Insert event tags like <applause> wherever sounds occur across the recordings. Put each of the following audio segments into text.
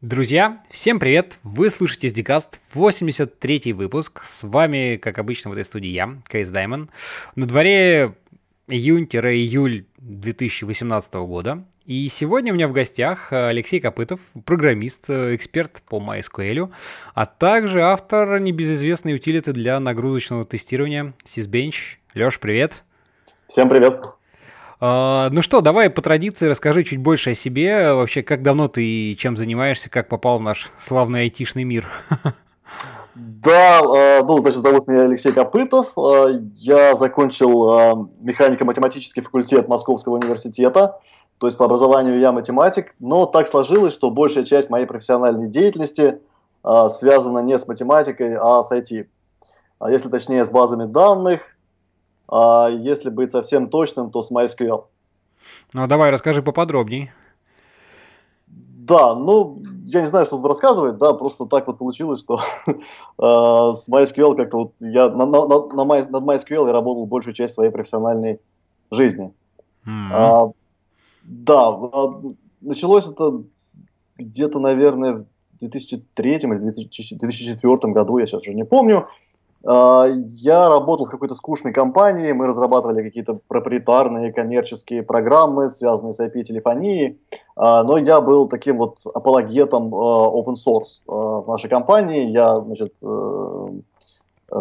Друзья, всем привет! Вы слушаете SDCast, 83 выпуск. С вами, как обычно, в этой студии я, Кейс Даймон. На дворе июнь-июль 2018 года. И сегодня у меня в гостях Алексей Копытов, программист, эксперт по MySQL, а также автор небезызвестной утилиты для нагрузочного тестирования Sysbench. Леш, привет! Всем привет! А, ну что, давай по традиции расскажи чуть больше о себе. Вообще, как давно ты и чем занимаешься, как попал в наш славный айтишный мир? Да, а, ну, значит, зовут меня Алексей Копытов. А, я закончил механико-математический факультет Московского университета. То есть по образованию я математик, но так сложилось, что большая часть моей профессиональной деятельности связана не с математикой, а с IT. Если точнее, с базами данных, а если быть совсем точным, то с MySQL. Ну, давай расскажи поподробней. Да, ну, я не знаю, что тут рассказывать, да, просто так вот получилось, что <laughs> э, с MySQL как-то вот я на, на, на, на My, над MySQL я работал большую часть своей профессиональной жизни. Mm-hmm. А, да, а, началось это где-то, наверное, в 2003 или 2004 году, я сейчас уже не помню. А, я работал в какой-то скучной компании, мы разрабатывали какие-то проприетарные коммерческие программы, связанные с IP-телефонией, а, но я был таким вот апологетом а, open source в нашей компании. Я, значит, э,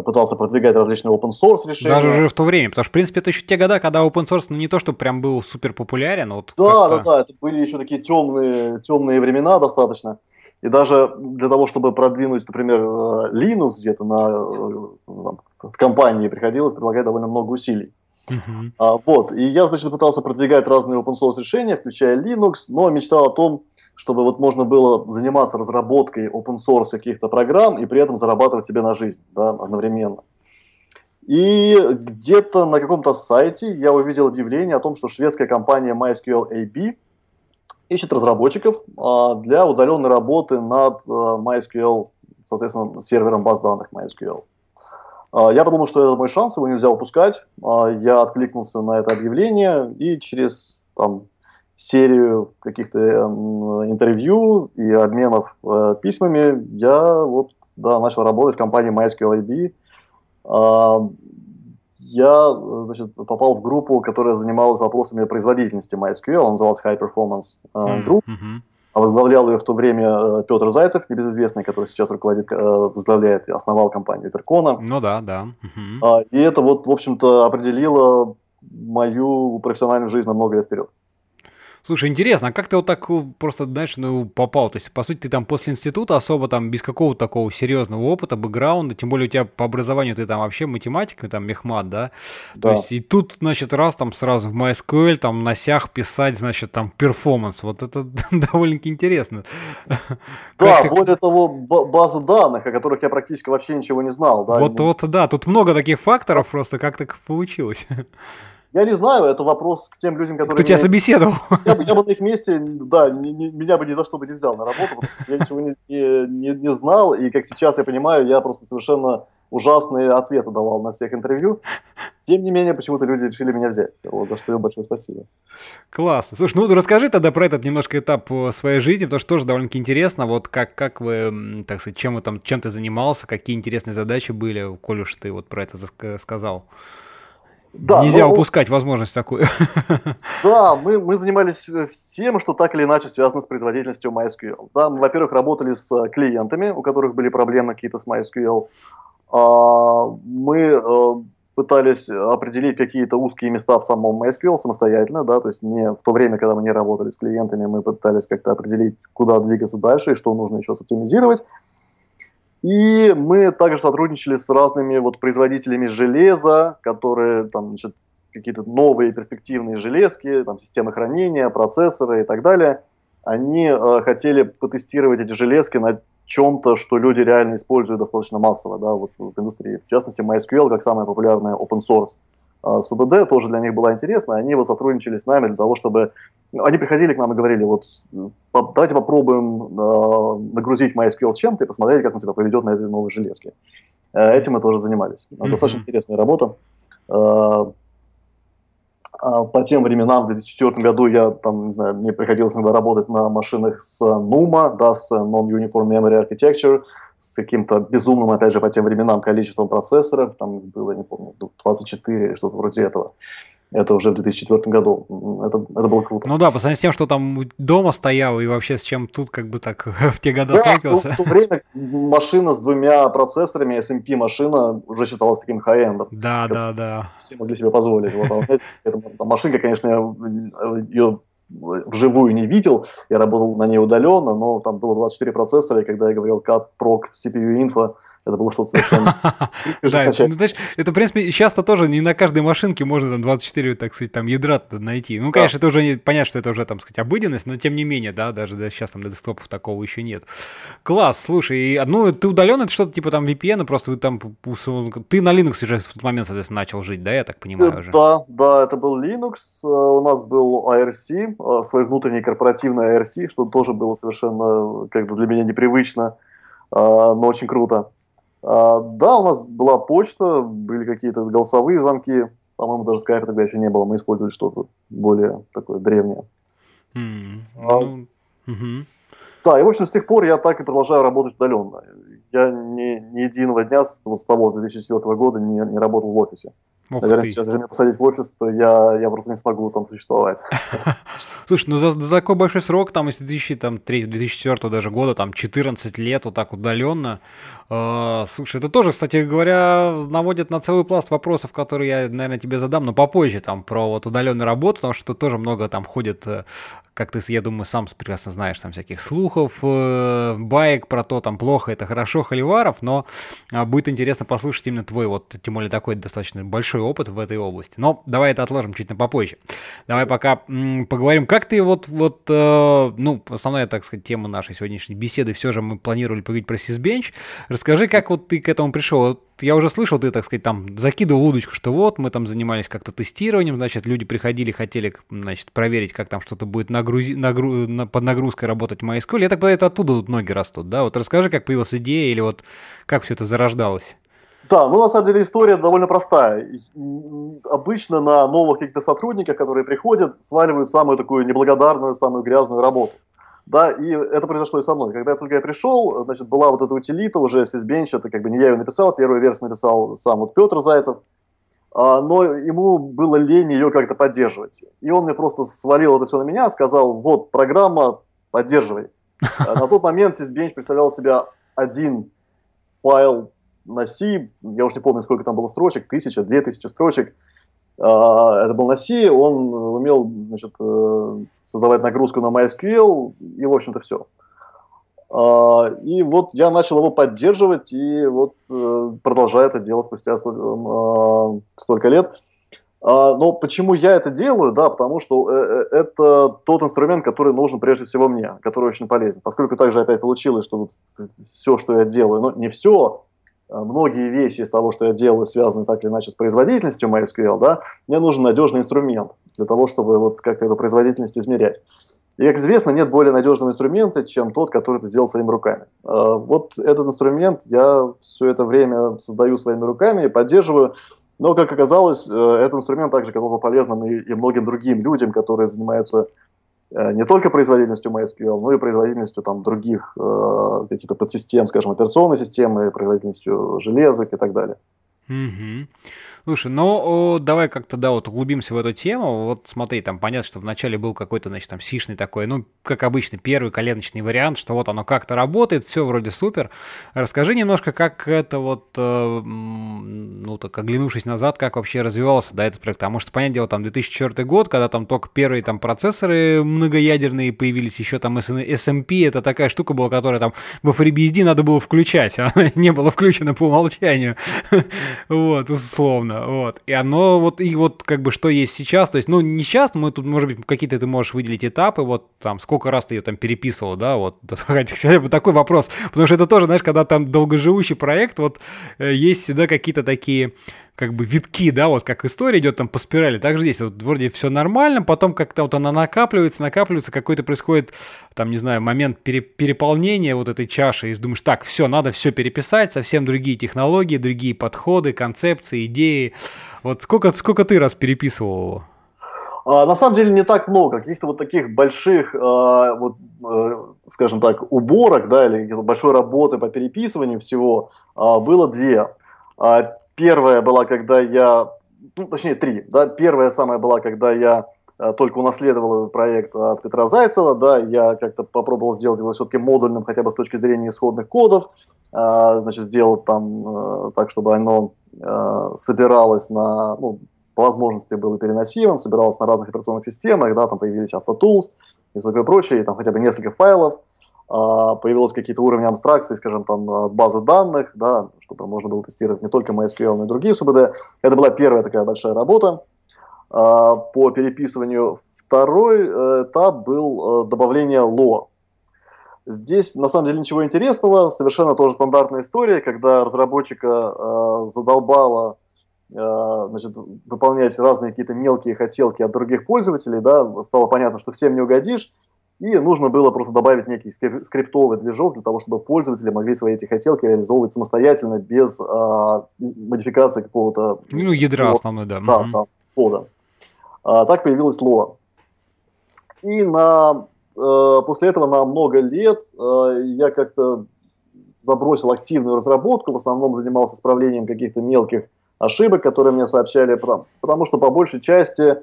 пытался продвигать различные open source решения. Даже уже в то время, потому что, в принципе, это еще те года, когда open source, ну, не то, что прям был супер популярен. Вот да, да, да, это были еще такие темные, темные времена достаточно. И даже для того, чтобы продвинуть, например, э, Linux где-то на, э, в компании приходилось прилагать довольно много усилий. Uh-huh. А, вот. И я, значит, пытался продвигать разные open source решения, включая Linux, но мечтал о том, чтобы вот можно было заниматься разработкой open source каких-то программ и при этом зарабатывать себе на жизнь да, одновременно. И где-то на каком-то сайте я увидел объявление о том, что шведская компания MySQL AB – ищет разработчиков а, для удаленной работы над а, MySQL, соответственно, сервером баз данных MySQL. А, я подумал, что это мой шанс, его нельзя упускать. Я откликнулся на это объявление и через там, серию каких-то э, интервью и обменов э, письмами я вот, да, начал работать в компании MySQL IB. Э, я значит, попал в группу, которая занималась вопросами производительности MySQL, он назывался High Performance uh, Group. Mm-hmm. А возглавлял ее в то время э, Петр Зайцев, небезызвестный, который сейчас руководит, э, возглавляет и основал компанию Перкона. Ну да, да. Uh-huh. И это вот, в общем-то, определило мою профессиональную жизнь на много лет вперед. Слушай, интересно, а как ты вот так э, просто, знаешь, ну, попал? То есть, по сути, ты там после института особо там без какого-то такого серьезного опыта, бэкграунда, тем более у тебя по образованию ты там вообще математик, там мехмат, да? да? То есть, и тут, значит, раз там сразу в MySQL, там на сях писать, значит, там перформанс. Вот это <laughs> довольно-таки интересно. Да, ты... более того, база данных, о которых я практически вообще ничего не знал. Да? Вот, вот, да, тут много таких факторов просто, как так получилось. <laughs> Я не знаю, это вопрос к тем людям, которые... Кто меня... тебя собеседовал? Я, я бы на их месте, да, не, не, меня бы ни за что бы не взял на работу, я ничего не, не, не знал, и как сейчас я понимаю, я просто совершенно ужасные ответы давал на всех интервью. Тем не менее, почему-то люди решили меня взять. Вот, за что им большое спасибо. Классно. Слушай, ну расскажи тогда про этот немножко этап э, своей жизни, потому что тоже довольно-таки интересно, вот как, как вы, так сказать, чем, вы там, чем ты занимался, какие интересные задачи были, коль уж ты вот про это сказал. Да, Нельзя но... упускать возможность такую. <laughs> Да, мы, мы занимались всем, что так или иначе связано с производительностью MySQL. Да, мы, во-первых, работали с э, клиентами, у которых были проблемы какие-то с MySQL. А, мы э, пытались определить какие-то узкие места в самом MySQL самостоятельно, да, то есть не в то время, когда мы не работали с клиентами, мы пытались как-то определить, куда двигаться дальше и что нужно еще соптимизировать. И мы также сотрудничали с разными вот производителями железа, которые там, значит, какие-то новые перспективные железки, там, системы хранения, процессоры и так далее. Они э, хотели потестировать эти железки на чем-то, что люди реально используют достаточно массово да, вот, в индустрии. В частности, MySQL как самая популярная open source СУБД тоже для них была интересна. Они вот сотрудничали с нами для того, чтобы... Они приходили к нам и говорили, вот давайте попробуем э, нагрузить MySQL чем-то и посмотреть, как он себя поведет на этой новой железке. Э, этим мы тоже занимались. Mm-hmm. Достаточно интересная работа. А по тем временам, в 2004 году, я там, не знаю, мне приходилось иногда работать на машинах с NUMA, да, с Non-Uniform Memory Architecture, с каким-то безумным, опять же, по тем временам количеством процессоров, там было, не помню, 24 или что-то вроде этого. Это уже в 2004 году. Это, это было круто. Ну да, по сравнению с тем, что там дома стоял и вообще с чем тут как бы так <laughs> в те годы да, сталкивался. В то время машина с двумя процессорами, SMP машина, уже считалась таким хай-эндом. Да, да, да. Все могли себе позволить. Вот, а <laughs> машинка, конечно, я ее вживую не видел, я работал на ней удаленно, но там было 24 процессора, и когда я говорил cut proc CPU info, это было что-то совершенно... <laughs> Да, ну, знаешь, это, в принципе, часто тоже не на каждой машинке можно там 24, так сказать, там ядра найти. Ну, конечно, это уже понятно, что это уже, там, сказать, обыденность, но тем не менее, да, даже сейчас там для десктопов такого еще нет. Класс, слушай, ну, ты удален, это что-то типа там VPN, просто вы там, ты на Linux уже в тот момент, соответственно, начал жить, да, я так понимаю э, уже? Да, да, это был Linux, э, у нас был IRC, э, свой внутренний корпоративный IRC, что тоже было совершенно, как бы для меня непривычно, но очень круто. А, да, у нас была почта, были какие-то голосовые звонки. По-моему, даже скайпа тогда еще не было. Мы использовали что-то более такое древнее. Mm, а, ну, угу. Да, и, в общем, с тех пор я так и продолжаю работать удаленно. Я ни, ни единого дня с, того, с 2004 года не, не работал в офисе. Ох Наверное, ты. сейчас, если меня посадить в офис, то я, я просто не смогу там существовать. <laughs> Слушай, ну за, за такой большой срок, там, из 2003-2004 даже года, там, 14 лет вот так удаленно, э, слушай, это тоже, кстати говоря, наводит на целый пласт вопросов, которые я, наверное, тебе задам, но попозже, там, про вот удаленную работу, потому что тоже много там ходит э, как ты, я думаю, сам прекрасно знаешь, там всяких слухов, э, баек про то, там плохо, это хорошо, холиваров, но э, будет интересно послушать именно твой вот, тем более такой достаточно большой опыт в этой области. Но давай это отложим чуть на попозже. Давай пока поговорим, как ты вот, вот э, ну, основная, так сказать, тема нашей сегодняшней беседы, все же мы планировали поговорить про Sysbench. Расскажи, как вот ты к этому пришел. Я уже слышал, ты, так сказать, там закидывал удочку, что вот мы там занимались как-то тестированием, значит, люди приходили, хотели, значит, проверить, как там что-то будет нагрузи, нагру, на, под нагрузкой работать в MySQL. Я так понимаю, это оттуда вот ноги растут, да? Вот расскажи, как появилась идея или вот как все это зарождалось. Да, ну на самом деле история довольно простая. Обычно на новых каких-то сотрудниках, которые приходят, сваливают самую такую неблагодарную, самую грязную работу. Да, и это произошло и со мной. Когда я только я пришел, значит, была вот эта утилита уже, Sysbench, это как бы не я ее написал, первую версию написал сам вот Петр Зайцев, а, но ему было лень ее как-то поддерживать. И он мне просто свалил это все на меня, сказал, вот, программа, поддерживай. <laughs> А на тот момент Sysbench представлял себя один файл на C, я уже не помню, сколько там было строчек, тысяча, две тысячи строчек, а, это был на C, он умел значит, э, создавать нагрузку на MySQL, и, в общем-то, все. А, и вот я начал его поддерживать, и вот э, продолжаю это делать спустя столько, столько лет. А, но почему я это делаю? Да, потому что э, это тот инструмент, который нужен прежде всего мне, который очень полезен. Поскольку также опять получилось, что вот все, что я делаю, но не все, Э, многие вещи из того, что я делаю, связаны так или иначе с производительностью MySQL, да, мне нужен надежный инструмент для того, чтобы вот как-то эту производительность измерять. И, как известно, нет более надежного инструмента, чем тот, который ты сделал своими руками. Э, вот этот инструмент я все это время создаю своими руками и поддерживаю. Но, как оказалось, э, этот инструмент также оказался полезным и, и многим другим людям, которые занимаются Э, не только производительностью MySQL, но и производительностью там, других э, каких-то подсистем, скажем, операционной системы, производительностью железок и так далее. Угу. Слушай, ну давай как-то, да, вот углубимся в эту тему. Вот смотри, там понятно, что вначале был какой-то, значит, там сишный такой, ну, как обычно, первый коленочный вариант, что вот оно как-то работает, все вроде супер. Расскажи немножко, как это вот, э, ну, так оглянувшись назад, как вообще развивался, да, этот проект. Потому что, понятное дело, там 2004 год, когда там только первые там процессоры многоядерные появились, еще там SMP, это такая штука была, которая там в FreeBSD надо было включать, <laughs> она не была включена по умолчанию. <laughs> Вот, условно вот. И оно вот, и вот как бы что есть сейчас, то есть, ну, не сейчас, мы тут, может быть, какие-то ты можешь выделить этапы, вот там, сколько раз ты ее там переписывал, да, вот, <laughs> хотя бы такой вопрос, потому что это тоже, знаешь, когда там долгоживущий проект, вот, э, есть всегда какие-то такие как бы витки, да, вот как история идет там по спирали, так же здесь вот вроде все нормально, потом как-то вот она накапливается, накапливается, какой-то происходит, там, не знаю, момент пере, переполнения вот этой чаши, и думаешь, так, все, надо все переписать, совсем другие технологии, другие подходы, концепции, идеи. Вот сколько, сколько ты раз переписывал его? А, на самом деле не так много. Каких-то вот таких больших, а, вот, а, скажем так, уборок, да, или большой работы по переписыванию всего было две. Первая была, когда я, ну, точнее, три. Да, первая самая была, когда я а, только унаследовал этот проект от Петра Зайцева, да, я как-то попробовал сделать его все-таки модульным, хотя бы с точки зрения исходных кодов, а, значит, сделал там а, так, чтобы оно а, собиралось на, ну, по возможности было переносимым, собиралось на разных операционных системах, да, там появились автотулс и такое прочее, и там хотя бы несколько файлов, а, появились какие-то уровни абстракции, скажем, там базы данных, да, чтобы можно было тестировать не только MySQL, но и другие СУБД. Это была первая такая большая работа а, по переписыванию. Второй э, этап был э, добавление ло. Здесь на самом деле ничего интересного, совершенно тоже стандартная история, когда разработчика э, задолбало значит, выполнять разные какие-то мелкие хотелки от других пользователей, да, стало понятно, что всем не угодишь, и нужно было просто добавить некий скриптовый движок для того, чтобы пользователи могли свои эти хотелки реализовывать самостоятельно, без а, модификации какого-то... Ну, ядра кода. основной, да. Да, угу. да, кода. А, так появилась Lua. И на, э, после этого на много лет э, я как-то забросил активную разработку, в основном занимался исправлением каких-то мелких ошибок, которые мне сообщали, потому, потому что по большей части э,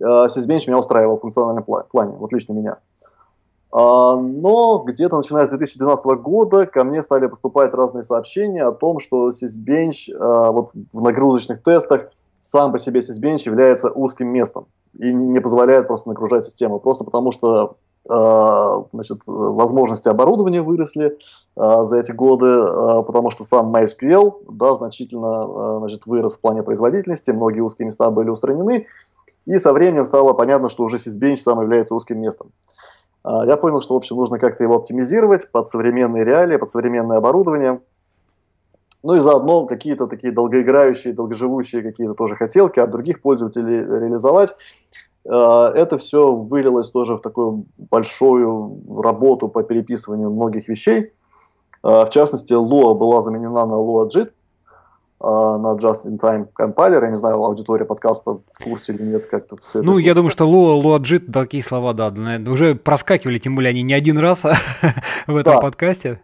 Sysbench меня устраивал в функциональном плане, вот лично меня. А, но где-то начиная с 2012 года ко мне стали поступать разные сообщения о том, что Sysbench э, вот в нагрузочных тестах сам по себе Sysbench является узким местом и не позволяет просто нагружать систему, просто потому что Э, значит, возможности оборудования выросли за эти годы, потому что сам MySQL да, значительно значит, вырос в плане производительности, многие узкие места были устранены, и со временем стало понятно, что уже Sysbench сам является узким местом. Я понял, что, в общем, нужно как-то его оптимизировать под современные реалии, под современное оборудование. Ну и заодно какие-то такие долгоиграющие, долгоживущие какие-то тоже хотелки от других пользователей реализовать. Э, это все вылилось тоже в такую большую работу по переписыванию многих вещей. Э, в частности, Lua была заменена на Lua JIT, э, на Just-in-Time компайлер. Я не знаю, аудитория подкаста в курсе или нет, как-то все Ну, я думаю, что Lua JIT, такие слова, да, уже проскакивали, тем более они не один раз <laughs> в этом да. подкасте.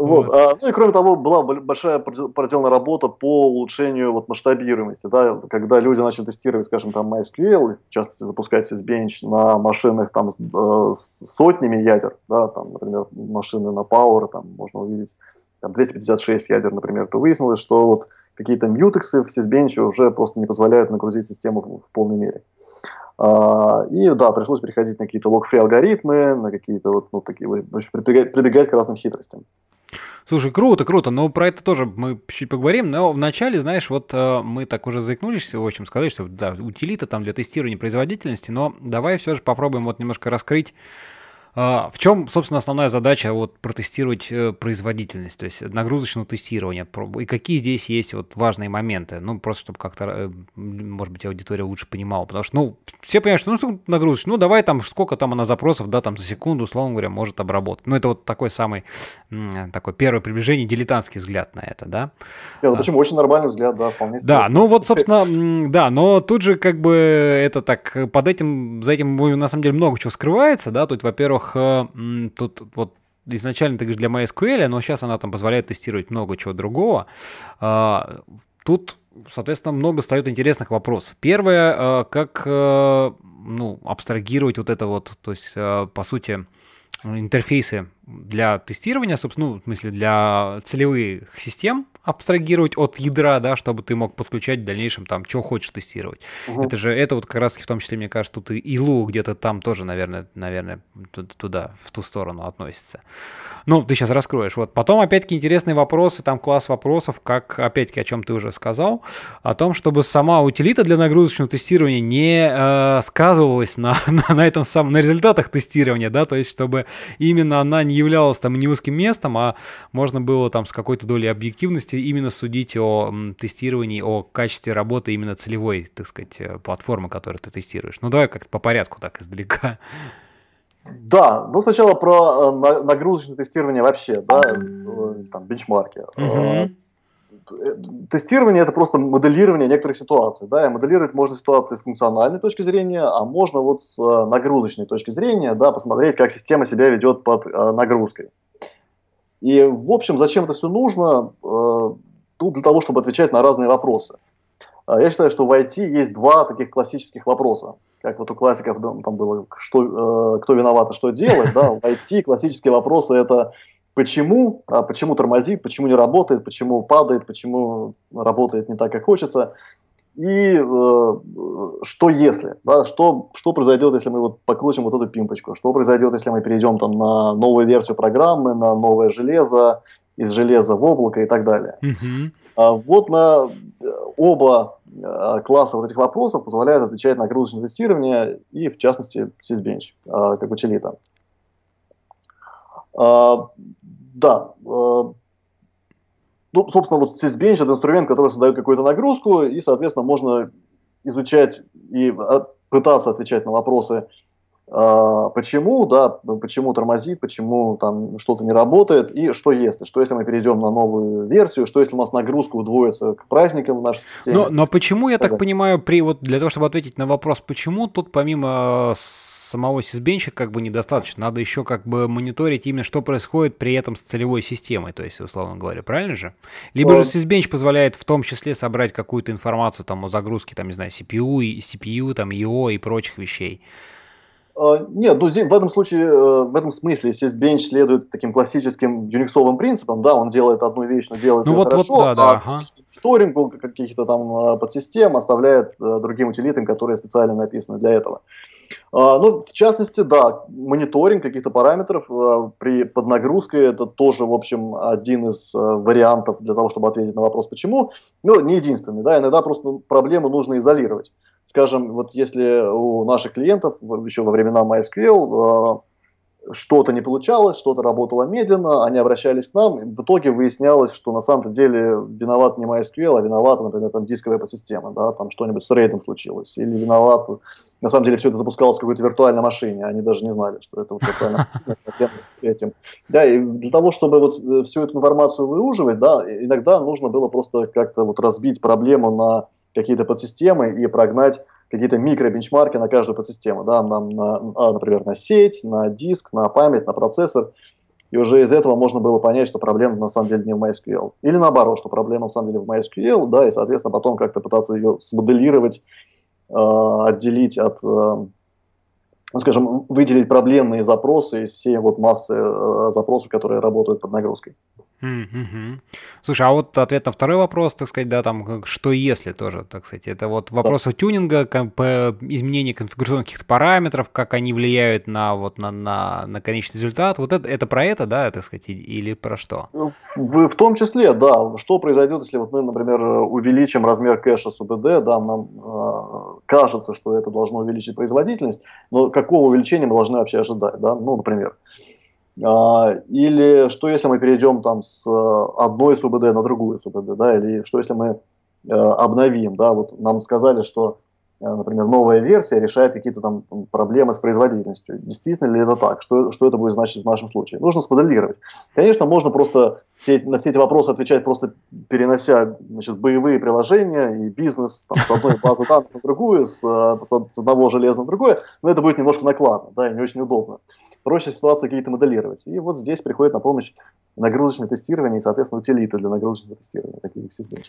Вот. Вот. А, ну и кроме того, была большая проделана работа по улучшению вот, масштабируемости. Да? Когда люди начали тестировать, скажем, там MySQL, в частности, запускать SysBench на машинах там, с, э, с сотнями ядер, да, там, например, машины на Power, там можно увидеть там, 256 ядер, например, то выяснилось, что вот какие-то мьютексы в Sysbench уже просто не позволяют нагрузить систему в, полной мере. Uh, и да, пришлось переходить на какие-то log-free алгоритмы, на какие-то вот ну, такие, в общем, прибегать, прибегать к разным хитростям. Слушай, круто, круто. Но про это тоже мы чуть поговорим. Но вначале, знаешь, вот э, мы так уже заикнулись, в общем, сказали, что да, утилита там для тестирования производительности, но давай все же попробуем вот немножко раскрыть а, в чем, собственно, основная задача вот протестировать э, производительность, то есть нагрузочного тестирования, и какие здесь есть вот важные моменты, ну, просто чтобы как-то, э, может быть, аудитория лучше понимала, потому что, ну, все понимают, что, ну, что нагрузочный, ну, давай там, сколько там она запросов, да, там за секунду, условно говоря, может обработать. Ну, это вот такой самый, такой первое приближение, дилетантский взгляд на это, да. Нет, ну, почему? Очень нормальный взгляд, да, вполне Да, ну, вот, собственно, да, но тут же, как бы, это так, под этим, за этим, на самом деле, много чего скрывается, да, тут, во-первых, во-первых, тут вот изначально ты говоришь для MySQL, но сейчас она там позволяет тестировать много чего другого. А, тут, соответственно, много встает интересных вопросов. Первое, а, как э, ну, абстрагировать вот это вот, то есть, э, по сути, интерфейсы для тестирования, собственно, ну, в смысле, для целевых систем, абстрагировать от ядра, да, чтобы ты мог подключать в дальнейшем там, что хочешь тестировать. Угу. Это же, это вот как раз в том числе, мне кажется, тут и илу где-то там тоже, наверное, наверное, туда, в ту сторону относится. Ну, ты сейчас раскроешь. Вот. Потом, опять-таки, интересные вопросы, там класс вопросов, как, опять-таки, о чем ты уже сказал, о том, чтобы сама утилита для нагрузочного тестирования не э, сказывалась на, <laughs> на, на этом самом, на результатах тестирования, да, то есть, чтобы именно она не являлась там не узким местом, а можно было там с какой-то долей объективности именно судить о тестировании, о качестве работы именно целевой, так сказать, э, платформы, которую ты тестируешь. Ну, давай как-то по порядку так издалека. Да, ну сначала про э, нагрузочное тестирование вообще, да, э, там бенчмарки. Uh-huh. Тестирование это просто моделирование некоторых ситуаций. Да, и моделировать можно ситуации с функциональной точки зрения, а можно вот с нагрузочной точки зрения, да, посмотреть, как система себя ведет под нагрузкой. И, в общем, зачем это все нужно? Ну, для того, чтобы отвечать на разные вопросы. А, я считаю, что в IT есть два таких классических вопроса. Как вот у классиков там было, что, кто виноват и что делать. Да? В IT классические вопросы это почему, а почему тормозит, почему не работает, почему падает, почему работает не так, как хочется. И э, что если, да, что, что произойдет, если мы вот покрутим вот эту пимпочку, что произойдет, если мы перейдем там на новую версию программы, на новое железо, из железа в облако и так далее. А вот на э, оба э, класса вот этих вопросов позволяет отвечать на нагрузочное тестирование и, в частности, Sysbench, э, как утилита. А, да. А, ну, собственно, вот Sysbench – это инструмент, который создает какую-то нагрузку, и, соответственно, можно изучать и а, пытаться отвечать на вопросы, почему, да, почему тормозит, почему там что-то не работает, и что если, что если мы перейдем на новую версию, что если у нас нагрузка удвоится к праздникам в нашей системе. Но, но почему, я так понимаю, при, вот для того, чтобы ответить на вопрос, почему тут помимо самого сисбенча как бы недостаточно. Надо еще как бы мониторить именно, что происходит при этом с целевой системой, то есть, условно говоря, правильно же? Либо же сисбенч позволяет в том числе собрать какую-то информацию там о загрузке, там, не знаю, CPU, и CPU, там, IO и прочих вещей. А, нет, ну здесь, в этом случае, э, в этом смысле Sysbench следует таким классическим юниксовым принципам, да, он делает одну вещь, но делает ну, ее вот, хорошо, вот, да, да, а ага. мониторингу каких-то там э, подсистем оставляет э, другим утилитам, которые специально написаны для этого. А, ну, в частности, да, мониторинг каких-то параметров а, при поднагрузке это тоже, в общем, один из а, вариантов для того, чтобы ответить на вопрос почему. Ну, не единственный, да, иногда просто проблему нужно изолировать. Скажем, вот если у наших клиентов еще во времена MySQL что-то не получалось, что-то работало медленно, они обращались к нам, и в итоге выяснялось, что на самом деле виноват не MySQL, а виновата, например, там дисковая подсистема, да, там что-нибудь с рейдом случилось, или виноват, на самом деле все это запускалось в какой-то виртуальной машине, они даже не знали, что это вот виртуальная с этим. Да, и для того, чтобы вот э, всю эту информацию выуживать, да, иногда нужно было просто как-то вот разбить проблему на какие-то подсистемы и прогнать какие-то микробенчмарки на каждую подсистему, да, нам на, а, например, на сеть, на диск, на память, на процессор. И уже из этого можно было понять, что проблема на самом деле не в MySQL. Или наоборот, что проблема на самом деле в MySQL, да, и, соответственно, потом как-то пытаться ее смоделировать, э, отделить от, э, ну, скажем, выделить проблемные запросы из всей вот массы э, запросов, которые работают под нагрузкой. Mm-hmm. Слушай, а вот ответ на второй вопрос, так сказать, да, там, что если тоже, так сказать, это вот вопрос да. тюнинга, изменения конфигурационных каких-то параметров, как они влияют на вот на, на, на конечный результат, вот это, это про это, да, так сказать, или про что? Ну, в, в том числе, да, что произойдет, если вот мы, например, увеличим размер кэша с УБД, да, нам э, кажется, что это должно увеличить производительность, но какого увеличения мы должны вообще ожидать, да, ну, например, а, или что если мы перейдем там с э, одной СУБД на другую СУБД, да, или что если мы э, обновим, да, вот нам сказали, что, э, например, новая версия решает какие-то там проблемы с производительностью. Действительно ли это так? Что, что это будет значить в нашем случае? Нужно смоделировать. Конечно, можно просто все, на все эти вопросы отвечать просто перенося значит, боевые приложения и бизнес там, с одной базы данных на другую, с, с одного железа на другое, но это будет немножко накладно, да, и не очень удобно проще ситуации какие-то моделировать. И вот здесь приходит на помощь нагрузочное тестирование и, соответственно, утилиты для нагрузочного тестирования, такие как Sysbench.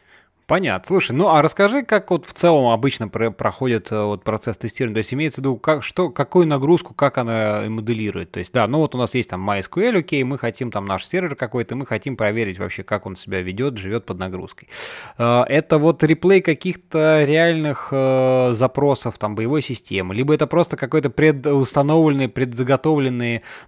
Понятно. Слушай, ну а расскажи, как вот в целом обычно про проходит э, вот процесс тестирования. То есть имеется в виду, как, что, какую нагрузку, как она моделирует. То есть, да, ну вот у нас есть там MySQL, окей, мы хотим там наш сервер какой-то, мы хотим проверить вообще, как он себя ведет, живет под нагрузкой. Э, это вот реплей каких-то реальных э, запросов там боевой системы, либо это просто какой-то предустановленный, предзаготовленный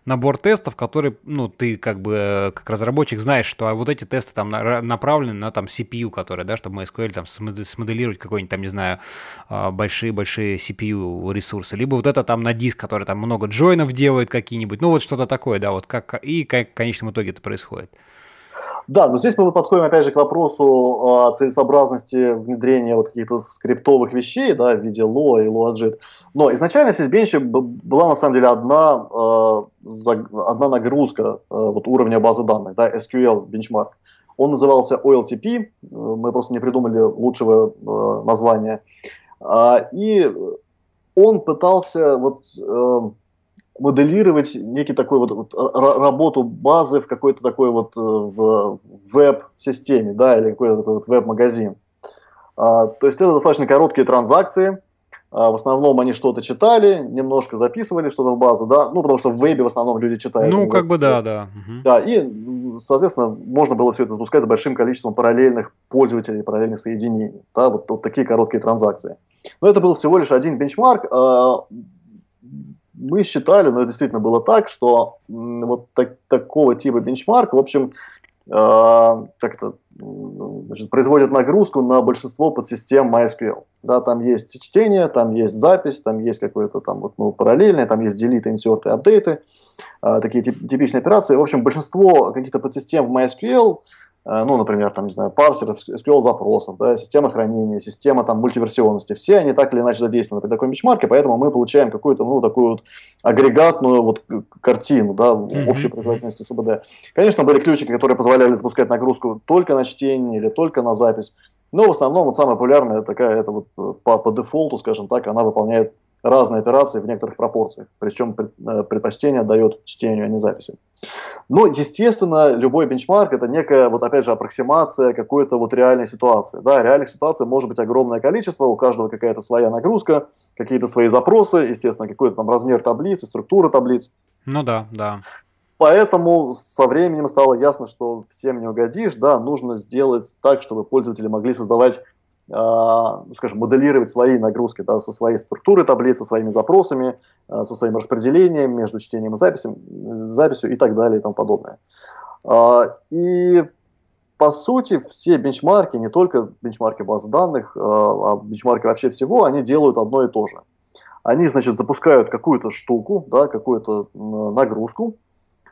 набор тестов, который, ну, ты как бы как разработчик знаешь, что а вот эти тесты там направлены на там CPU, которые, да, чтобы MySQL там смоделировать какой-нибудь там, не знаю, а, большие-большие CPU ресурсы, либо вот это там на диск, который там много джойнов делает какие-нибудь, ну вот что-то такое, да, вот как и как в конечном итоге это происходит. Да, но здесь мы подходим опять же к вопросу о целесообразности внедрения вот каких-то скриптовых вещей, да, в виде LO и LOAJIT. Но изначально в Sysbench была на самом деле одна, э, одна нагрузка э, вот уровня базы данных, да, SQL benchmark. Он назывался OLTP, мы просто не придумали лучшего названия. А, и он пытался вот моделировать некий такой вот, вот работу базы в какой-то такой вот в веб-системе, да, или какой-то такой вот веб-магазин. А, то есть это достаточно короткие транзакции, а, в основном они что-то читали, немножко записывали что-то в базу, да, ну, потому что в вебе в основном люди читают. Ну, как бы да, да. Да, и, соответственно, можно было все это запускать с большим количеством параллельных пользователей, параллельных соединений, да, вот, вот такие короткие транзакции. Но это был всего лишь один бенчмарк. Мы считали, но это действительно было так, что вот так, такого типа бенчмарк, в общем, а, как то значит, производит нагрузку на большинство подсистем MySQL. Да, там есть чтение, там есть запись, там есть какое-то там вот, ну, параллельное, там есть делиты, инсерты, апдейты, э, такие типичные операции. В общем, большинство каких-то подсистем в MySQL Э, ну, например, там, не знаю, парсер SQL запросов, да, система хранения, система там мультиверсионности, все они так или иначе задействованы при такой бенчмарке, поэтому мы получаем какую-то, ну, такую вот агрегатную вот картину, да, mm-hmm. общей производительности СУБД. Конечно, были ключики, которые позволяли запускать нагрузку только на чтение или только на запись, но в основном вот самая популярная такая, это вот э, по, по дефолту, скажем так, она выполняет разные операции в некоторых пропорциях, причем э, предпочтение дает чтению, а не записи. Но, естественно, любой бенчмарк это некая, вот опять же, аппроксимация какой-то вот реальной ситуации. Да, реальных ситуаций может быть огромное количество, у каждого какая-то своя нагрузка, какие-то свои запросы, естественно, какой-то там размер таблицы, структура таблиц. Ну да, да. Поэтому со временем стало ясно, что всем не угодишь, да, нужно сделать так, чтобы пользователи могли создавать скажем, моделировать свои нагрузки да, со своей структурой таблиц, со своими запросами, а, со своим распределением между чтением и записью, записью и так далее и тому подобное. И по сути все бенчмарки, не только бенчмарки баз данных, а бенчмарки вообще всего, они делают одно и то же. Они, значит, запускают какую-то штуку, да, какую-то нагрузку,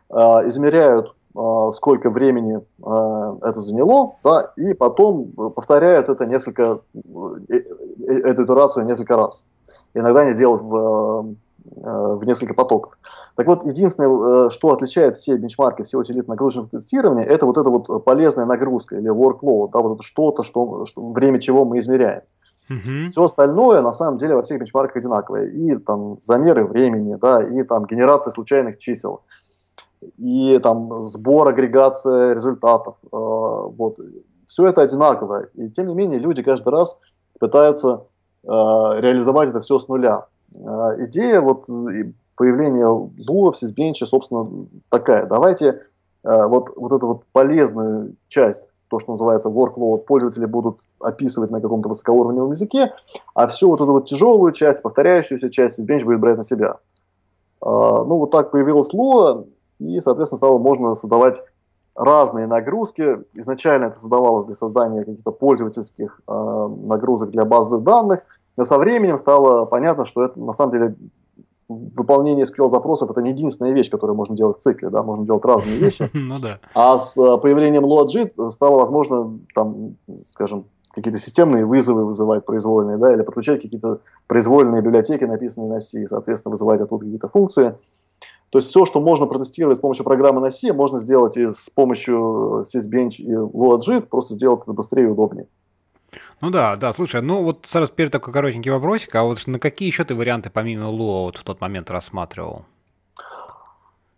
измеряют сколько времени а, это заняло, да, и потом повторяют это несколько, э, э, эту итерацию несколько раз. Иногда они делают в, э, в несколько потоков. Так вот, единственное, что отличает все бенчмарки, все утилиты нагрузочного тестирования, это вот эта вот полезная нагрузка или workload, да, вот это что-то, что, что, время чего мы измеряем. Все остальное на самом деле во всех бенчмарках одинаковое. И там замеры времени, да, и там генерация случайных чисел и там сбор, агрегация результатов. Э, вот. Все это одинаково. И тем не менее люди каждый раз пытаются э, реализовать это все с нуля. Э, идея вот появления Lua в Sysbench, собственно, такая. Давайте вот, вот эту вот полезную часть, то, что называется workload, пользователи будут описывать на каком-то высокоуровневом языке, а всю вот эту вот тяжелую часть, повторяющуюся часть Sysbench будет брать на себя. Ну, вот так появилась Lua, и, соответственно, стало можно создавать разные нагрузки. Изначально это создавалось для создания каких-то пользовательских э, нагрузок для базы данных, но со временем стало понятно, что это на самом деле выполнение SQL запросов это не единственная вещь, которую можно делать в цикле, да, можно делать разные вещи. <laughs> Ну да. А с э, появлением LoadJIT стало возможно там, скажем, какие-то системные вызовы вызывать произвольные, да, или подключать какие-то произвольные библиотеки, написанные на C, соответственно, вызывать оттуда какие-то функции. То есть все, что можно протестировать с помощью программы на C, можно сделать и с помощью Sysbench и LoadJIT, просто сделать это быстрее и удобнее. Ну да, да, слушай, ну вот сразу теперь такой коротенький вопросик, а вот на какие еще ты варианты помимо Lua вот в тот момент рассматривал?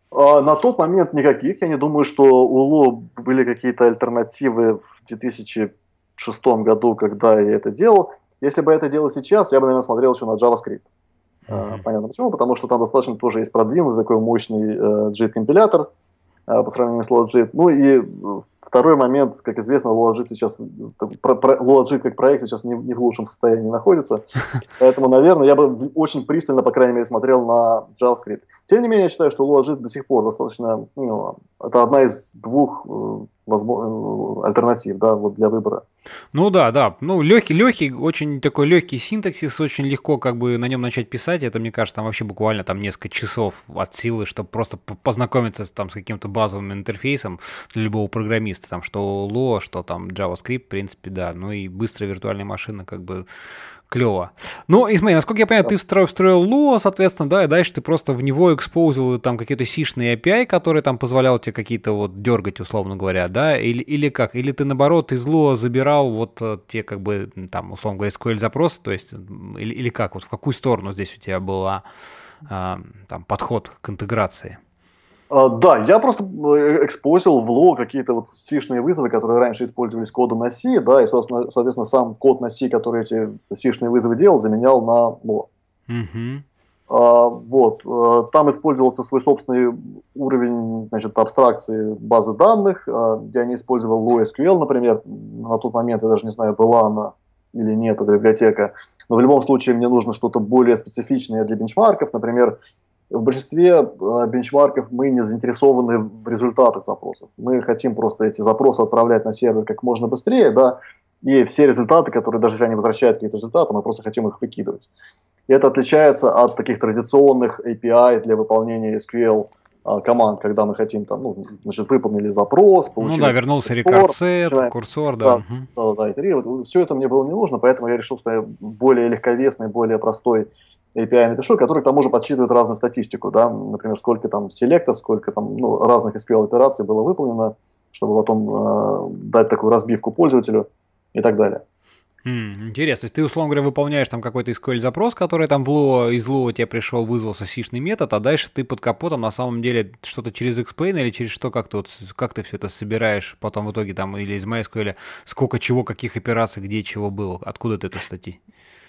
А, на тот момент никаких. Я не думаю, что у Lua были какие-то альтернативы в 2006 году, когда я это делал. Если бы я это делал сейчас, я бы, наверное, смотрел еще на JavaScript. Mm-hmm. Понятно почему, потому что там достаточно тоже есть продвинутый такой мощный э, JIT-компилятор э, по сравнению с LoadJIT. Ну и второй момент, как известно, LoadJIT сейчас, про, как проект сейчас не, не в лучшем состоянии находится. <laughs> Поэтому, наверное, я бы очень пристально, по крайней мере, смотрел на JavaScript. Тем не менее, я считаю, что LoadJIT до сих пор достаточно, ну, это одна из двух э, возможно, альтернатив, да, вот для выбора. Ну да, да. Ну, легкий, легкий, очень такой легкий синтаксис, очень легко как бы на нем начать писать. Это, мне кажется, там вообще буквально там несколько часов от силы, чтобы просто познакомиться там с каким-то базовым интерфейсом для любого программиста. Там что Lua, что там JavaScript, в принципе, да. Ну и быстрая виртуальная машина как бы Клево. Ну, и смотри, насколько я понимаю, ты встроил, встроил Lua, соответственно, да, и дальше ты просто в него экспозил там какие-то сишные API, которые там позволял тебе какие-то вот дергать, условно говоря, да, или, или как? Или ты, наоборот, из Lua забирал вот э, те, как бы, там, условно говоря, SQL запросы, то есть, или, или как? Вот в какую сторону здесь у тебя была а, там подход к интеграции? А, да, я просто э, экспозил в лог какие-то вот сишные вызовы, которые раньше использовались кодом на C, да, и, собственно, соответственно, сам код на C, который эти сишные вызовы делал, заменял на лог. Mm-hmm. А, вот, э, там использовался свой собственный уровень, значит, абстракции базы данных, а, я не использовал LoSQL, например, на тот момент, я даже не знаю, была она или нет, эта библиотека, но в любом случае мне нужно что-то более специфичное для бенчмарков, например, в большинстве э, бенчмарков мы не заинтересованы в результатах запросов. Мы хотим просто эти запросы отправлять на сервер как можно быстрее, да, и все результаты, которые даже если они возвращают какие-то результаты, мы просто хотим их выкидывать. И это отличается от таких традиционных API для выполнения SQL а, команд, когда мы хотим там, ну, значит, выполнили запрос, получили... Ну да, вернулся рекорсет, курсор, да. Да, угу. да, да, да, Все это мне было не нужно, поэтому я решил, что я более легковесный, более простой API напишу, который к тому же подсчитывает разную статистику, да, например, сколько там селектов, сколько там ну, разных SQL операций было выполнено, чтобы потом э, дать такую разбивку пользователю и так далее. Mm, интересно, то есть ты, условно говоря, выполняешь там какой-то SQL запрос, который там в Lua, из Lua тебе пришел, вызвался сишный метод, а дальше ты под капотом на самом деле что-то через Explain или через что, как ты, вот, как ты все это собираешь потом в итоге там или из MySQL, сколько чего, каких операций, где чего было, откуда ты это статьи?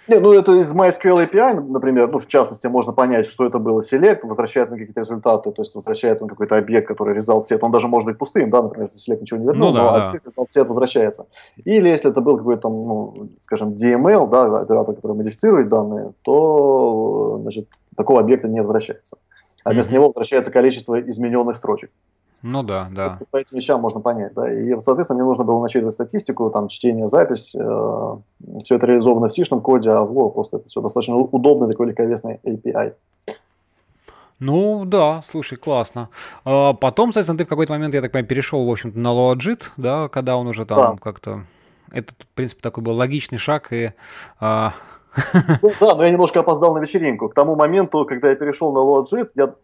Не, ну это из MySQL API, например, ну в частности можно понять, что это было select, возвращает на какие-то результаты, то есть возвращает на какой-то объект, который result set, он даже может быть пустым, да, например, если select ничего не вернул, ну, да, но да. объект result set возвращается. Или если это был какой-то, ну, скажем, DML, да, оператор, который модифицирует данные, то, значит, такого объекта не возвращается. А вместо mm-hmm. него возвращается количество измененных строчек. Ну да, да. По этим вещам можно понять, да. И, соответственно, мне нужно было начитывать статистику, там, чтение, запись. Э, все это реализовано в сишном коде, а в Lua просто это все достаточно удобный такой легковесный API. Ну да, слушай, классно. А, потом, соответственно, ты в какой-то момент, я так понимаю, перешел, в общем-то, на LoaJIT, да, когда он уже там да. как-то... Это, в принципе, такой был логичный шаг, и а... Ну, да, но я немножко опоздал на вечеринку. К тому моменту, когда я перешел на LoadJIT, я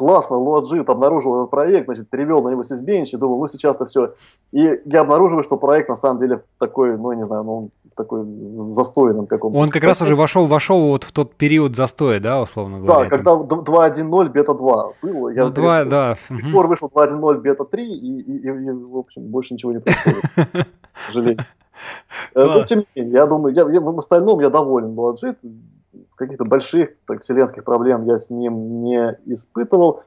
классно, Лоджит обнаружил этот проект, значит, перевел на него сисбенч и думал, ну сейчас-то все. И я обнаруживаю, что проект на самом деле такой, ну, не знаю, ну, такой застойным каком-то. Он как раз уже вошел, вошел вот в тот период застоя, да, условно говоря? Да, когда 2.1.0 бета 2 было. Я ну, 2, решил, да. С тех пор вышел 2.1.0 бета 3, и, и, и, и, в общем, больше ничего не происходит, к сожалению. Э, но, тем не менее, я думаю, я, я, в остальном я доволен был Logit каких-то больших так, вселенских проблем я с ним не испытывал.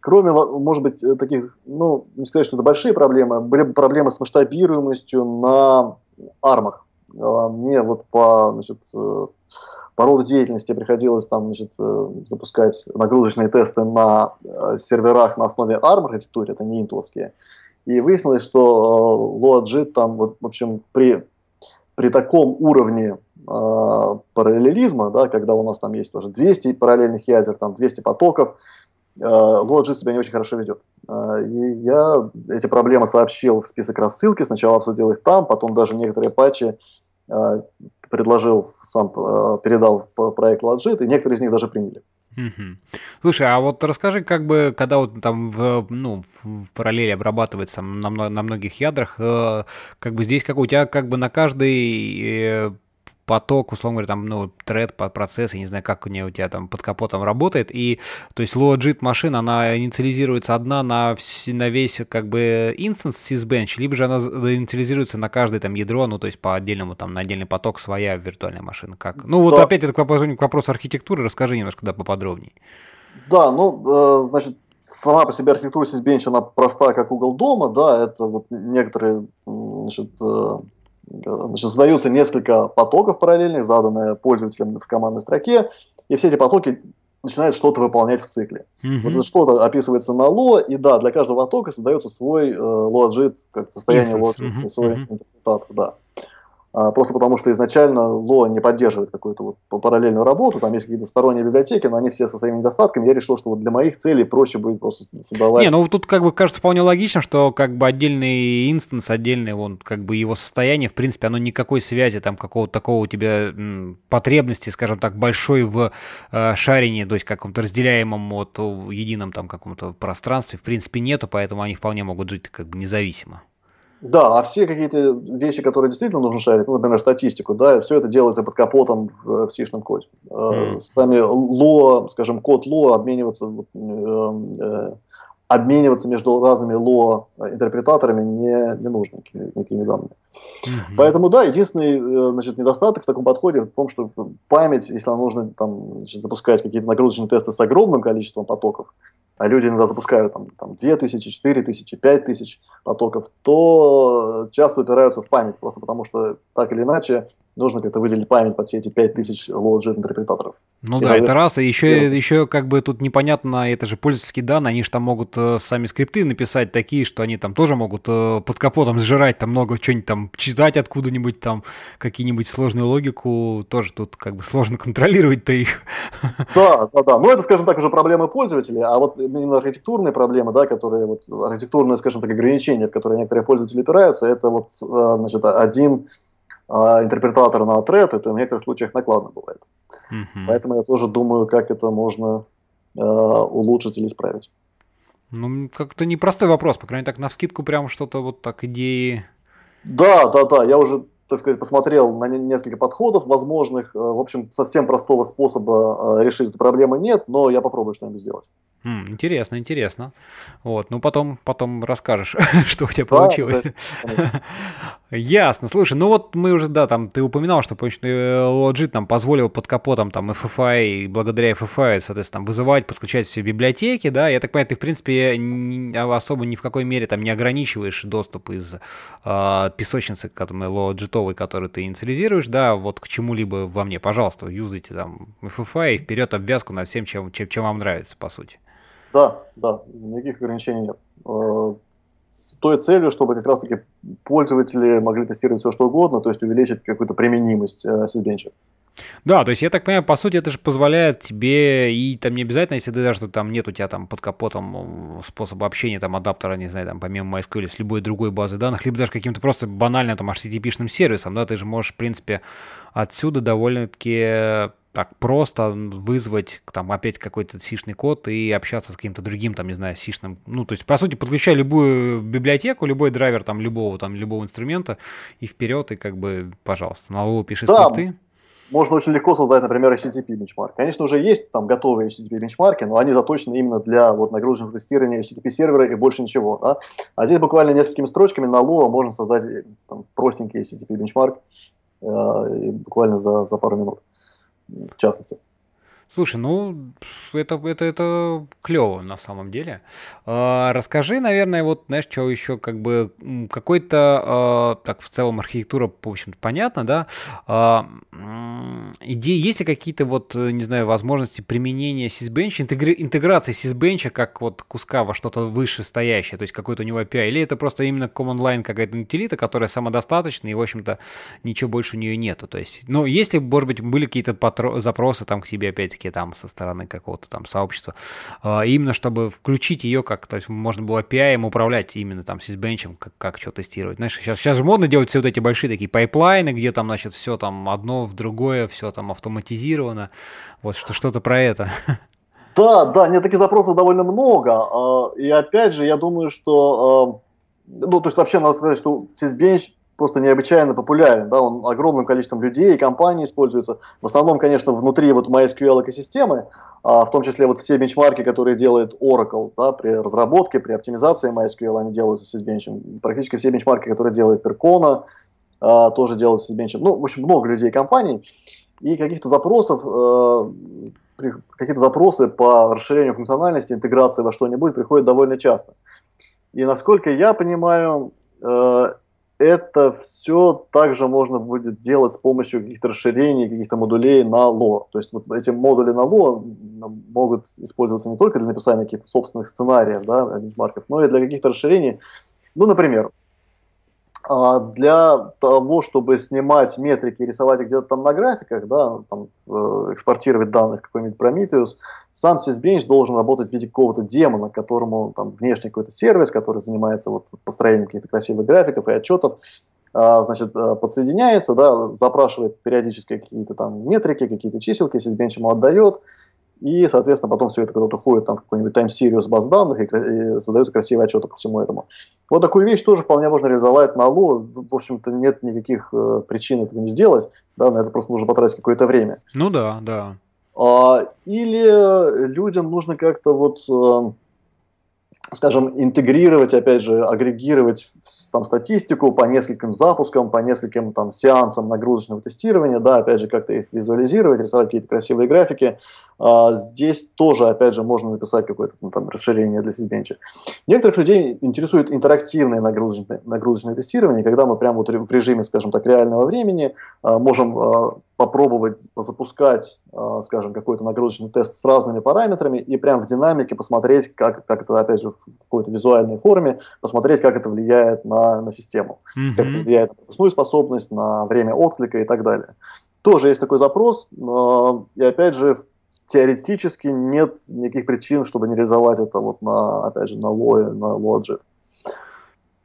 Кроме, может быть, э, таких, ну, не сказать, что это большие проблемы, были проблемы с масштабируемостью на армах. А, мне вот по, значит, э, по роду деятельности приходилось там, значит, э, запускать нагрузочные тесты на серверах на основе ARM архитектуры, это не интеловские. И выяснилось, что LoadJIT там, вот, в общем, при, при таком уровне э, параллелизма, да, когда у нас там есть тоже 200 параллельных ядер, там 200 потоков, э, Logi себя не очень хорошо ведет. Э, и я эти проблемы сообщил в список рассылки, сначала обсудил их там, потом даже некоторые патчи э, предложил, сам э, передал в проект Logit, и некоторые из них даже приняли. Угу. Слушай, а вот расскажи, как бы, когда вот там в, ну, в параллели обрабатывается на, на многих ядрах, э, как бы здесь как у тебя как бы на каждый э, поток, условно говоря, там, ну, тред, процесс, я не знаю, как у нее у тебя там под капотом работает, и, то есть, low-JIT машина, она инициализируется одна на, вс- на весь, как бы, инстанс sysbench, либо же она инициализируется на каждое там ядро, ну, то есть, по отдельному, там, на отдельный поток своя виртуальная машина, как? Ну, вот да. опять это к вопросу, к вопросу архитектуры, расскажи немножко, да, поподробнее. Да, ну, э, значит, сама по себе архитектура Sysbench, она проста, как угол дома, да, это вот некоторые, значит, э, Значит, создаются несколько потоков параллельных, заданные пользователем в командной строке, и все эти потоки начинают что-то выполнять в цикле. Mm-hmm. Вот это что-то описывается на Lua, и да, для каждого потока создается свой э, LuaJIT, как состояние LuaJIT, mm-hmm. свой mm-hmm. интерпретатор, да. А, просто потому что изначально Lua не поддерживает какую-то вот параллельную работу, там есть какие-то сторонние библиотеки, но они все со своими недостатками. Я решил, что вот для моих целей проще будет просто создавать... Не, ну тут как бы кажется вполне логично, что как бы отдельный instance, отдельный он как бы его состояние, в принципе, оно никакой связи там какого-то такого у тебя потребности, скажем так, большой в э, шарении, то есть каком-то разделяемом от едином там каком-то пространстве, в принципе, нету, поэтому они вполне могут жить как бы независимо. Да, а все какие-то вещи, которые действительно нужно шарить, ну, например, статистику, да, все это делается под капотом в, в C-шном коде. Mm. Сами ло, скажем, код ло обмениваться, э, э, обмениваться между разными ло интерпретаторами не, не нужно никакими данными. Mm-hmm. Поэтому, да, единственный э, значит, недостаток в таком подходе в том, что память, если нам нужно там, значит, запускать какие-то нагрузочные тесты с огромным количеством потоков, а люди иногда запускают там, там 2000, 4000, 5000 потоков, то часто упираются в память, просто потому что так или иначе нужно как-то выделить память под все эти 5000 лоджит интерпретаторов. Ну и, да, это раз, и еще, еще как бы тут непонятно, это же пользовательские данные, они же там могут э, сами скрипты написать такие, что они там тоже могут э, под капотом сжирать там много чего-нибудь там, читать откуда-нибудь там, какие-нибудь сложную логику, тоже тут как бы сложно <laughs> контролировать-то их. Да, да, да, ну это, скажем так, уже проблемы пользователей, а вот именно архитектурные проблемы, да, которые вот, архитектурные, скажем так, ограничения, в которые некоторые пользователи опираются, это вот, э, значит, один а интерпретатор на thread, это в некоторых случаях накладно бывает. Uh-huh. Поэтому я тоже думаю, как это можно э, улучшить или исправить. Ну, как-то непростой вопрос, по крайней мере, так на вскидку прям что-то вот так идеи. Да, да, да, я уже, так сказать, посмотрел на несколько подходов возможных. Э, в общем, совсем простого способа э, решить эту проблему нет, но я попробую что-нибудь сделать. М, интересно, интересно. Вот, ну потом, потом расскажешь, <laughs> что у тебя да, получилось. Ясно. Слушай, ну вот мы уже, да, там ты упоминал, что Logit нам позволил под капотом там FFI, и благодаря FFI, соответственно, там, вызывать, подключать все библиотеки, да. Я так понимаю, ты, в принципе, не, особо ни в какой мере там не ограничиваешь доступ из э, песочницы, которую Logitовой, которую ты инициализируешь, да, вот к чему-либо во мне, пожалуйста, юзайте там FFI и вперед обвязку на всем, чем, чем, чем вам нравится, по сути. Да, да, никаких ограничений нет. С той целью, чтобы как раз-таки пользователи могли тестировать все, что угодно, то есть увеличить какую-то применимость э. Да, то есть я так понимаю, по сути, это же позволяет тебе, и там не обязательно, если даже там нет у тебя там под капотом способа общения, там адаптера, не знаю, там помимо MySQL с любой другой базы данных, либо даже каким-то просто банальным там HTTP-шным сервисом, да, ты же можешь, в принципе, отсюда довольно-таки так просто вызвать там опять какой-то сишный код и общаться с каким-то другим, там, не знаю, сишным. Ну, то есть, по сути, подключай любую библиотеку, любой драйвер там любого там любого инструмента и вперед, и как бы, пожалуйста, на Lua пиши да. скрипты. Можно очень легко создать, например, HTTP бенчмарк. Конечно, уже есть там готовые HTTP бенчмарки, но они заточены именно для вот, нагруженного тестирования HTTP сервера и больше ничего. Да? А здесь буквально несколькими строчками на Lua можно создать там, простенький HTTP бенчмарк э, буквально за, за пару минут в частности. Слушай, ну это, это, это клево на самом деле. А, расскажи, наверное, вот, знаешь, что еще, как бы, какой-то, а, так, в целом архитектура, в общем-то, понятно, да? А, идеи, есть ли какие-то, вот, не знаю, возможности применения Sysbench, интеграции Sysbench как вот куска во что-то выше стоящее, то есть какой-то у него API, или это просто именно command line какая-то утилита, которая самодостаточна, и, в общем-то, ничего больше у нее нету, то есть, ну, если, может быть, были какие-то запросы там к тебе, опять опять-таки там со стороны какого-то там сообщества, а, именно чтобы включить ее как, то есть можно было API управлять именно там Sysbench ем, как, как что тестировать. Знаешь, сейчас, сейчас же модно делать все вот эти большие такие пайплайны, где там, значит, все там одно в другое, все там автоматизировано. Вот что, что-то про это. Да, да, нет, таких запросов довольно много. А, и опять же, я думаю, что а, ну, то есть вообще надо сказать, что Sysbench просто необычайно популярен, да, он огромным количеством людей и компаний используется. В основном, конечно, внутри вот MySQL экосистемы, а, в том числе вот все бенчмарки, которые делает Oracle, да, при разработке, при оптимизации MySQL, они делаются с Sysbench. Практически все бенчмарки, которые делает Percona, а, тоже делаются с Sysbench. Ну, в общем, много людей и компаний. И каких-то запросов, э, какие-то запросы по расширению функциональности, интеграции во что-нибудь приходят довольно часто. И насколько я понимаю, э, это все также можно будет делать с помощью каких-то расширений, каких-то модулей на ло. То есть вот эти модули на ло могут использоваться не только для написания каких-то собственных сценариев, да, бенчмарков, но и для каких-то расширений. Ну, например, для того, чтобы снимать метрики рисовать их где-то там на графиках, да, там, э, экспортировать данных какой-нибудь Prometheus, сам Sysbench должен работать в виде какого-то демона, которому там внешний какой-то сервис, который занимается вот построением каких-то красивых графиков и отчетов, а, значит, э, подсоединяется, да, запрашивает периодически какие-то там метрики, какие-то чиселки, Sysbench ему отдает, и, соответственно, потом все это куда-то уходит там, в какой-нибудь time series баз данных и, и создаются красивые отчеты по всему этому. Вот такую вещь тоже вполне можно реализовать на Ло. В общем-то, нет никаких э, причин этого не сделать. Да, на это просто нужно потратить какое-то время. Ну да, да. А, или людям нужно как-то вот... Э, скажем, интегрировать, опять же, агрегировать там, статистику по нескольким запускам, по нескольким там, сеансам нагрузочного тестирования, да, опять же, как-то их визуализировать, рисовать какие-то красивые графики. А, здесь тоже, опять же, можно написать какое-то ну, там, расширение для Sysbench. Некоторых людей интересует интерактивное нагрузочное, нагрузочное тестирование, когда мы прямо вот в режиме, скажем так, реального времени а, можем а, попробовать запускать, скажем, какой-то нагрузочный тест с разными параметрами и прямо в динамике посмотреть, как, как это, опять же, в какой-то визуальной форме, посмотреть, как это влияет на, на систему, mm-hmm. как это влияет на пропускную способность, на время отклика и так далее. Тоже есть такой запрос, и опять же, теоретически нет никаких причин, чтобы не реализовать это вот на, опять же, на Lua, на Logic.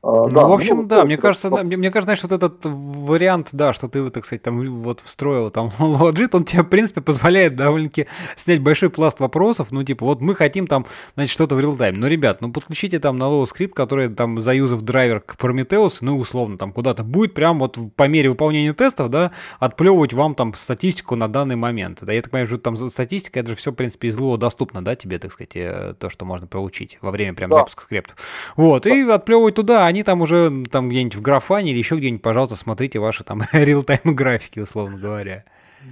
А, ну, да, в общем, ну, да, мне кажется, да, мне, мне кажется, знаешь, вот этот вариант, да, что ты, так сказать, там вот встроил там <laughs> Logit, он тебе, в принципе, позволяет довольно-таки снять большой пласт вопросов, ну, типа, вот мы хотим там, значит, что-то в реал-тайме. Ну, ребят, ну, подключите там на Low скрипт, который там, заюзав драйвер к Prometheus, ну, условно, там куда-то будет прям вот по мере выполнения тестов, да, отплевывать вам там статистику на данный момент. Да, я так понимаю, что там статистика, это же все, в принципе, из Lua доступно, да, тебе, так сказать, э, то, что можно получить во время прям да. запуска скриптов. Вот, да. и отплевывать туда, они там уже там где-нибудь в графане или еще где-нибудь, пожалуйста, смотрите ваши там <laughs> реал-тайм графики, условно говоря.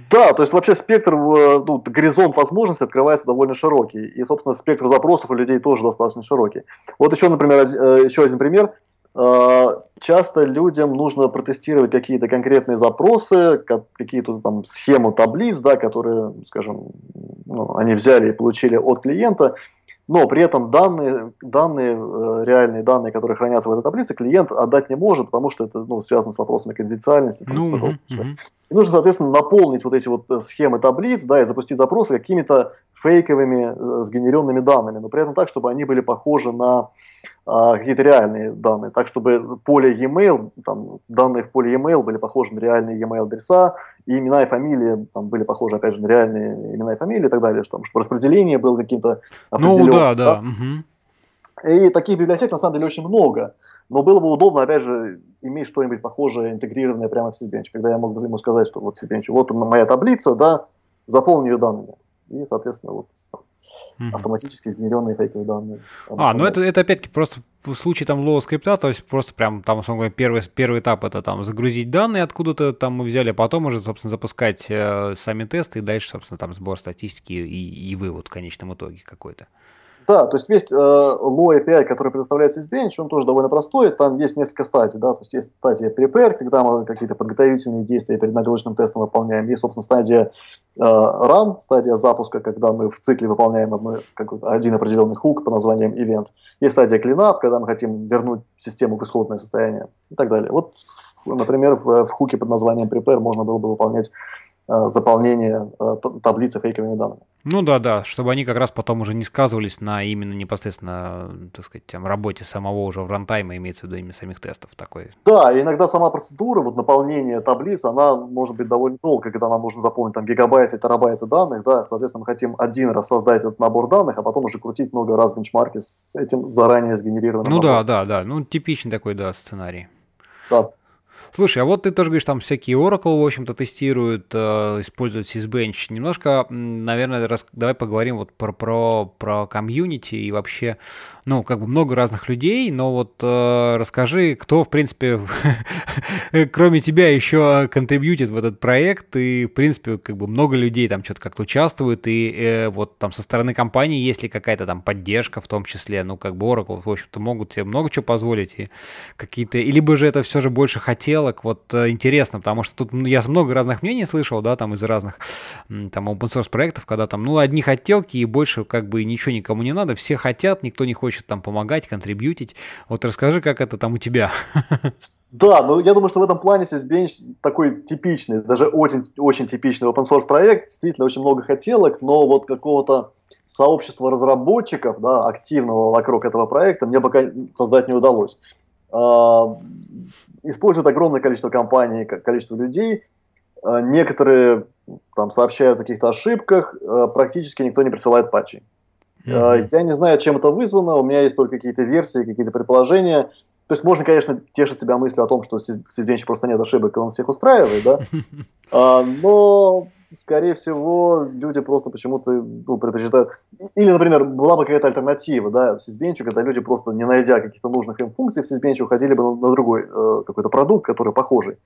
Да, то есть вообще спектр, э, ну, горизонт возможностей открывается довольно широкий. И, собственно, спектр запросов у людей тоже достаточно широкий. Вот еще, например, э, еще один пример. Э, часто людям нужно протестировать какие-то конкретные запросы, какие-то там схемы таблиц, да, которые, скажем, ну, они взяли и получили от клиента но при этом данные, данные, э, реальные данные, которые хранятся в этой таблице, клиент отдать не может, потому что это ну, связано с вопросами конфиденциальности. Ну, угу, угу. И нужно, соответственно, наполнить вот эти вот э, схемы таблиц, да, и запустить запросы какими-то фейковыми э, сгенеренными данными, но при этом так, чтобы они были похожи на а, какие-то реальные данные, так чтобы поле e-mail, там, данные в поле e-mail были похожи на реальные e-mail адреса, и имена и фамилии там были похожи, опять же, на реальные имена и фамилии и так далее, чтобы распределение было каким-то определенным. Ну да, да. да. Угу. И таких библиотек на самом деле очень много. Но было бы удобно, опять же, иметь что-нибудь похожее, интегрированное прямо в Sysbench, когда я мог бы ему сказать, что вот Sysbench, вот моя таблица, да, заполни ее данными. И, соответственно, вот угу. автоматически сгенеренные фейковые данные. А, ну это, это опять-таки просто в случае там Lua скрипта, то есть просто прям там, условно говоря, первый, первый этап это там загрузить данные откуда-то там мы взяли, а потом уже, собственно, запускать э, сами тесты и дальше, собственно, там сбор статистики и, и вывод в конечном итоге какой-то. Да, то есть есть э, Low API, который предоставляется из Bench, он тоже довольно простой, там есть несколько стадий, да, то есть есть стадия Prepare, когда мы какие-то подготовительные действия перед нагрузочным тестом выполняем, есть, собственно, стадия э, Run, стадия запуска, когда мы в цикле выполняем одно, один определенный хук по названием Event, есть стадия Cleanup, когда мы хотим вернуть систему в исходное состояние и так далее. Вот, например, в, в хуке под названием Prepare можно было бы выполнять Э, заполнение э, таблицы фейковыми данными. Ну да, да, чтобы они как раз потом уже не сказывались на именно непосредственно, так сказать, там, работе самого уже в рантайма, имеется в виду именно самих тестов такой. Да, иногда сама процедура, вот наполнение таблиц, она может быть довольно долго, когда нам нужно заполнить там гигабайты, терабайты данных, да, соответственно, мы хотим один раз создать этот набор данных, а потом уже крутить много раз бенчмарки с этим заранее сгенерированным. Ну набором. да, да, да, ну типичный такой, да, сценарий. Да. Слушай, а вот ты тоже говоришь, там всякие Oracle, в общем-то, тестируют, э, используют Sysbench. Немножко, наверное, раз, давай поговорим вот про, про, про комьюнити и вообще, ну, как бы много разных людей, но вот э, расскажи, кто, в принципе, <laughs> кроме тебя еще контрибьютит в этот проект, и, в принципе, как бы много людей там что-то как-то участвуют, и э, вот там со стороны компании есть ли какая-то там поддержка в том числе, ну, как бы Oracle, в общем-то, могут себе много чего позволить, и какие-то, либо же это все же больше хотел сделок. Вот э, интересно, потому что тут я много разных мнений слышал, да, там из разных там open source проектов, когда там, ну, одни хотелки и больше как бы ничего никому не надо, все хотят, никто не хочет там помогать, контрибьютить. Вот расскажи, как это там у тебя. Да, но я думаю, что в этом плане Sysbench такой типичный, даже очень, очень типичный open source проект, действительно очень много хотелок, но вот какого-то сообщества разработчиков, да, активного вокруг этого проекта, мне пока создать не удалось. А, используют огромное количество компаний, количество людей. А, некоторые там сообщают о каких-то ошибках, а, практически никто не присылает патчи. Mm-hmm. Я не знаю, чем это вызвано, у меня есть только какие-то версии, какие-то предположения. То есть можно, конечно, тешить себя мыслью о том, что в просто нет ошибок, и он всех устраивает, да, <laughs> но скорее всего, люди просто почему-то ну, предпочитают... Или, например, была бы какая-то альтернатива, да, в сисбенчу, когда люди просто, не найдя каких-то нужных им функций в сисбенче, уходили бы на, другой э, какой-то продукт, который похожий.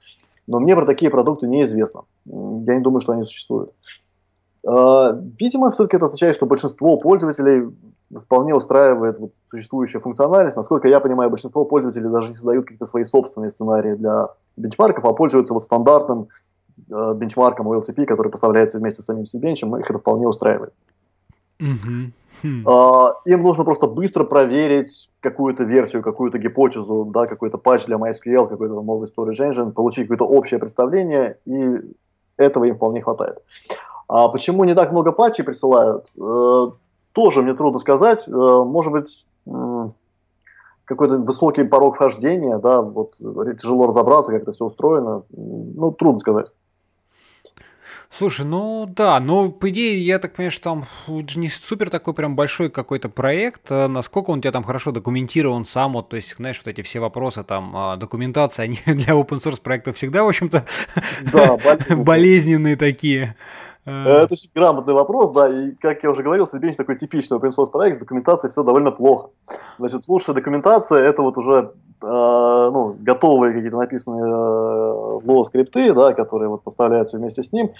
Но мне про такие продукты неизвестно. Я не думаю, что они существуют. Э, видимо, все-таки это означает, что большинство пользователей вполне устраивает вот существующая функциональность. Насколько я понимаю, большинство пользователей даже не создают какие-то свои собственные сценарии для бенчмарков, а пользуются вот стандартным бенчмарком OLTP, который поставляется вместе с самим Sysbench, их это вполне устраивает. Mm-hmm. Uh, им нужно просто быстро проверить какую-то версию, какую-то гипотезу, да, какой-то патч для MySQL, какой-то новый storage engine, получить какое-то общее представление, и этого им вполне хватает. А почему не так много патчей присылают? Uh, тоже мне трудно сказать. Uh, может быть, какой-то высокий порог вхождения, да, вот тяжело разобраться, как это все устроено. Ну, трудно сказать. Слушай, ну да, но по идее, я так понимаю, что там не супер такой прям большой какой-то проект. А насколько он у тебя там хорошо документирован сам, вот, то есть, знаешь, вот эти все вопросы там, а, документация, они <laughs> для open source проектов всегда, в общем-то, да, болезненные <laughs> такие. Э, это очень грамотный вопрос, да, и, как я уже говорил, Sysbench такой типичный open source проект, с документацией все довольно плохо. Значит, лучшая документация это вот уже э, ну, готовые какие-то написанные э, скрипты, да, которые вот поставляются вместе с ним.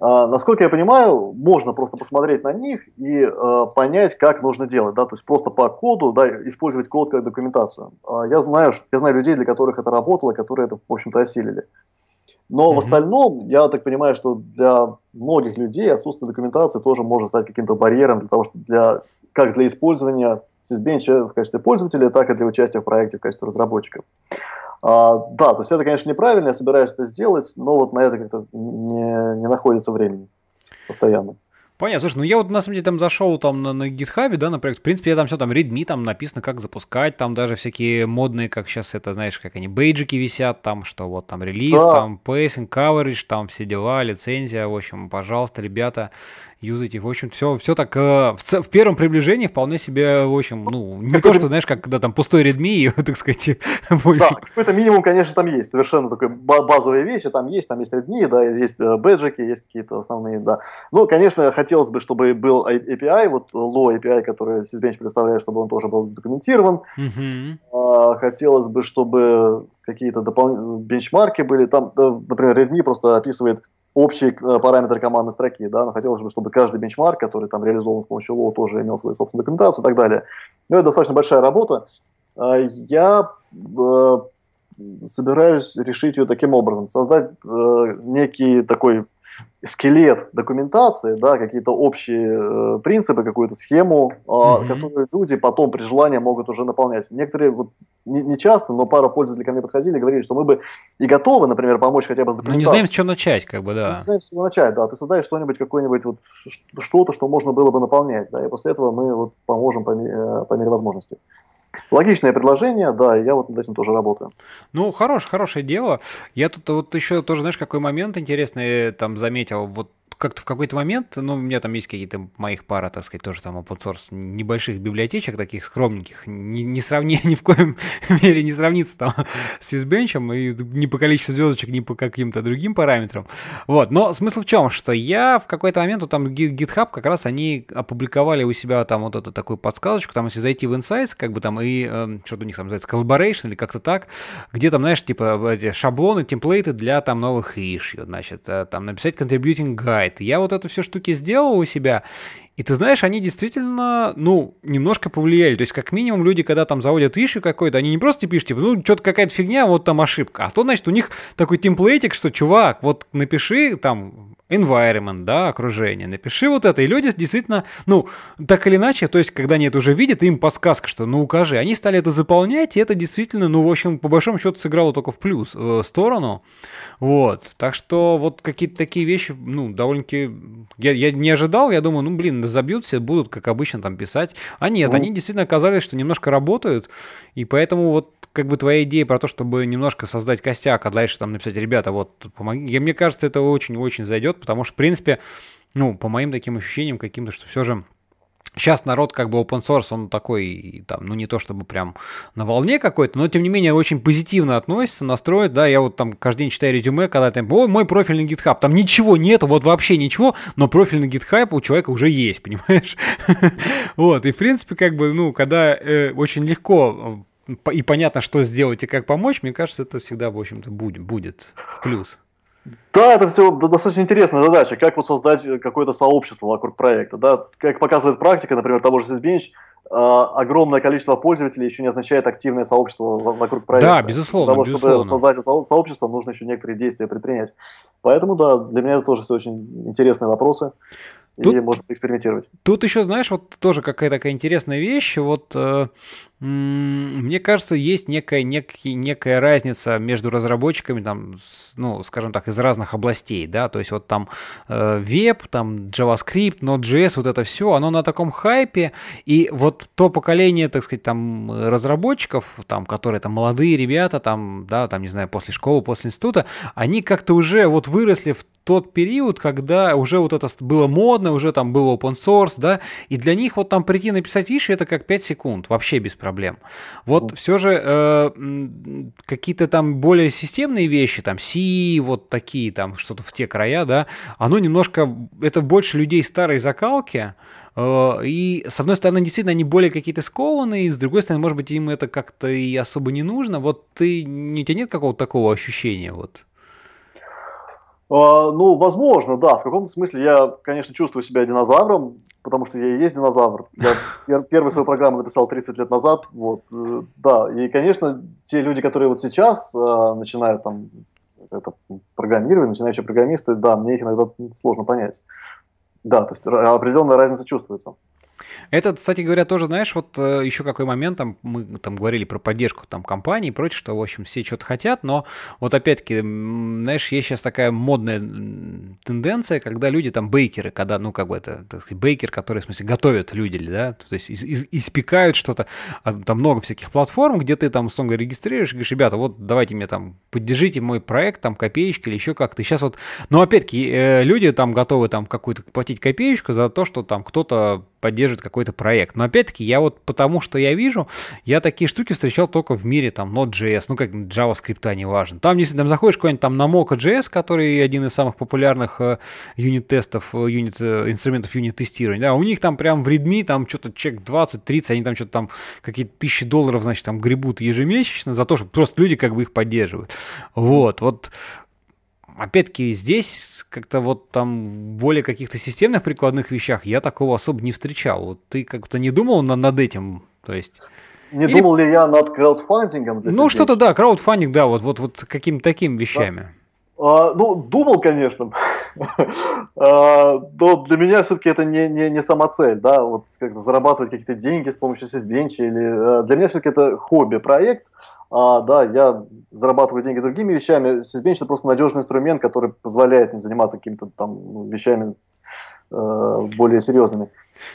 Э, насколько я понимаю, можно просто посмотреть на них и э, понять, как нужно делать, да, то есть просто по коду, да, использовать код как документацию. Э, я знаю, я знаю людей, для которых это работало, которые это, в общем-то, осилили. Но mm-hmm. в остальном, я так понимаю, что для многих людей отсутствие документации тоже может стать каким-то барьером для того, что для, как для использования Sysbench в качестве пользователя, так и для участия в проекте в качестве разработчиков. А, да, то есть это, конечно, неправильно, я собираюсь это сделать, но вот на это как-то не, не находится времени постоянно. Понятно, слушай, ну я вот на самом деле там зашел там на, на GitHub, да, на проект, в принципе, я там все там readme, там написано, как запускать, там даже всякие модные, как сейчас это, знаешь, как они, бейджики висят, там, что вот там релиз, да. там pacing, coverage, там все дела, лицензия, в общем, пожалуйста, ребята, юзайте. В общем, все, все так э, в, в первом приближении вполне себе, в общем, ну, не то, что, знаешь, как когда там пустой Redmi, и, <laughs> так сказать, <laughs> больше. Да, какой-то минимум, конечно, там есть. Совершенно такой базовые вещи там есть. Там есть Redmi, да, есть э, бэджики, есть какие-то основные, да. Ну, конечно, хотелось бы, чтобы был API, вот low API, который Sysbench предоставляет, чтобы он тоже был документирован. Uh-huh. Хотелось бы, чтобы какие-то дополнительные бенчмарки были. Там, например, Redmi просто описывает общие э, параметры командной строки, да, но хотелось бы, чтобы каждый бенчмарк, который там реализован с помощью Low, тоже имел свою собственную документацию и так далее. Но это достаточно большая работа. А, я э, собираюсь решить ее таким образом, создать э, некий такой скелет документации, да, какие-то общие э, принципы, какую-то схему, э, mm-hmm. которую люди потом при желании могут уже наполнять. Некоторые, вот, не, не часто, но пара пользователей ко мне подходили и говорили, что мы бы и готовы, например, помочь хотя бы с документацией. Но не знаем, с чего начать, как бы, да. Не знаем, с чего начать, да. Ты создаешь что-нибудь, какое-нибудь вот что-то, что можно было бы наполнять, да, и после этого мы вот поможем по, мере, по мере возможности. Логичное предложение, да, я вот над этим тоже работаю. Ну, хорош, хорошее дело. Я тут вот еще тоже, знаешь, какой момент интересный там заметил. Вот как-то в какой-то момент, ну, у меня там есть какие-то моих пара, так сказать, тоже там open source небольших библиотечек, таких скромненьких, не, не сравни, <laughs> ни в коем мере не сравнится там <laughs> с Sysbench, и ни по количеству звездочек, ни по каким-то другим параметрам. Вот, но смысл в чем, что я в какой-то момент, вот там GitHub, как раз они опубликовали у себя там вот эту такую подсказочку, там, если зайти в Insights, как бы там, и э, что-то у них там называется, collaboration или как-то так, где там, знаешь, типа эти шаблоны, темплейты для там новых issue, значит, э, там написать contributing guide, сайт. Я вот это все штуки сделал у себя, и ты знаешь, они действительно, ну, немножко повлияли. То есть, как минимум, люди, когда там заводят ищу какой-то, они не просто пишут, типа, ну, что-то какая-то фигня, вот там ошибка. А то, значит, у них такой темплейтик, что, чувак, вот напиши там environment, да, окружение, напиши вот это, и люди действительно, ну, так или иначе, то есть, когда они это уже видят, им подсказка, что, ну, укажи, они стали это заполнять, и это действительно, ну, в общем, по большому счету сыграло только в плюс э, сторону, вот, так что вот какие-то такие вещи, ну, довольно-таки, я, я не ожидал, я думаю, ну, блин, забьют все, будут, как обычно, там писать, а нет, ну, они действительно оказались, что немножко работают, и поэтому вот как бы твоя идея про то, чтобы немножко создать костяк, а дальше там написать, ребята, вот, помоги. Мне кажется, это очень-очень зайдет, потому что, в принципе, ну, по моим таким ощущениям каким-то, что все же Сейчас народ как бы open source, он такой, там, ну не то чтобы прям на волне какой-то, но тем не менее очень позитивно относится, настроит, да, я вот там каждый день читаю резюме, когда там, ой, мой профиль на GitHub, там ничего нету, вот вообще ничего, но профиль на GitHub у человека уже есть, <laughs> понимаешь? Вот, и в принципе, как бы, ну, когда э, очень легко и понятно, что сделать и как помочь, мне кажется, это всегда, в общем-то, будет, будет в плюс. Да, это все достаточно интересная задача, как вот создать какое-то сообщество вокруг проекта. Да? Как показывает практика, например, того же Sysbench, а, огромное количество пользователей еще не означает активное сообщество вокруг проекта. Да, безусловно. Для того, безусловно. чтобы создать сообщество, нужно еще некоторые действия предпринять. Поэтому, да, для меня это тоже все очень интересные вопросы тут, и можно экспериментировать. Тут еще, знаешь, вот тоже какая-то такая интересная вещь. Вот э, мне кажется, есть некая, некий, некая разница между разработчиками, там, ну, скажем так, из разных областей, да, то есть вот там э, веб, там JavaScript, Node.js, вот это все, оно на таком хайпе, и вот то поколение, так сказать, там разработчиков, там, которые там молодые ребята, там, да, там, не знаю, после школы, после института, они как-то уже вот выросли в тот период, когда уже вот это было модно, уже там был open source, да, и для них вот там прийти написать иши это как 5 секунд, вообще без проблем. Вот mm. все же э, какие-то там более системные вещи, там C, вот такие там что-то в те края, да, оно немножко, это больше людей старой закалки, э, и, с одной стороны, действительно, они более какие-то скованные, с другой стороны, может быть, им это как-то и особо не нужно. Вот ты, у тебя нет какого-то такого ощущения? Вот? А, ну, возможно, да. В каком-то смысле я, конечно, чувствую себя динозавром, потому что я и есть динозавр. Я первую свою программу написал 30 лет назад. Вот, э, да, и, конечно, те люди, которые вот сейчас э, начинают там это программировать, начинающие программисты, да, мне их иногда сложно понять. Да, то есть определенная разница чувствуется. Это, кстати говоря, тоже, знаешь, вот э, еще какой момент, там, мы там говорили про поддержку там компаний и прочее, что, в общем, все что-то хотят, но вот опять-таки, знаешь, есть сейчас такая модная тенденция, когда люди там бейкеры, когда, ну, как бы это, так сказать, бейкер, который, в смысле, готовят люди, да, то есть из, из, испекают что-то, а там много всяких платформ, где ты там, условно говоря, регистрируешь говоришь, ребята, вот давайте мне там, поддержите мой проект, там, копеечки или еще как-то. И сейчас вот, но опять-таки, э, люди там готовы там какую-то платить копеечку за то, что там кто-то поддерживает какой-то проект. Но опять-таки, я вот потому что я вижу, я такие штуки встречал только в мире там Node.js, ну как JavaScript, неважно. Там, если там заходишь куда-нибудь там на Mocha.js, который один из самых популярных э, юнит-тестов, э, юнит, э, инструментов юнит-тестирования, да, у них там прям в Redmi там что-то чек 20-30, они там что-то там какие-то тысячи долларов, значит, там гребут ежемесячно за то, что просто люди как бы их поддерживают. Вот, вот опять-таки здесь как-то вот там в более каких-то системных прикладных вещах я такого особо не встречал. Вот ты как-то не думал над, над этим? То есть... Не Или... думал ли я над краудфандингом? ну, что-то, да, краудфандинг, да, вот, вот, вот какими-то такими вещами. Да. А, ну, думал, конечно. <laughs> а, но для меня все-таки это не, не, не сама цель, да, вот как-то зарабатывать какие-то деньги с помощью Сисбенча. Или, а, для меня все-таки это хобби-проект, а, да, я зарабатываю деньги другими вещами. Сисбенч это просто надежный инструмент, который позволяет мне заниматься какими-то там ну, вещами более серьезными.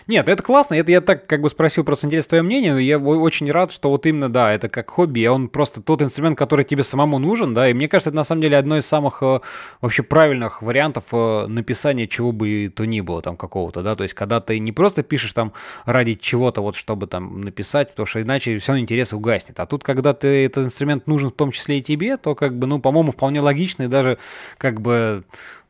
Нет, это классно. Это я так как бы спросил просто интересно твое мнение. Я очень рад, что вот именно, да, это как хобби, он просто тот инструмент, который тебе самому нужен, да, и мне кажется, это на самом деле одно из самых э, вообще правильных вариантов э, написания чего бы то ни было там какого-то, да, то есть когда ты не просто пишешь там ради чего-то вот, чтобы там написать, потому что иначе все интерес угаснет. А тут, когда ты этот инструмент нужен в том числе и тебе, то как бы, ну, по-моему, вполне логично и даже как бы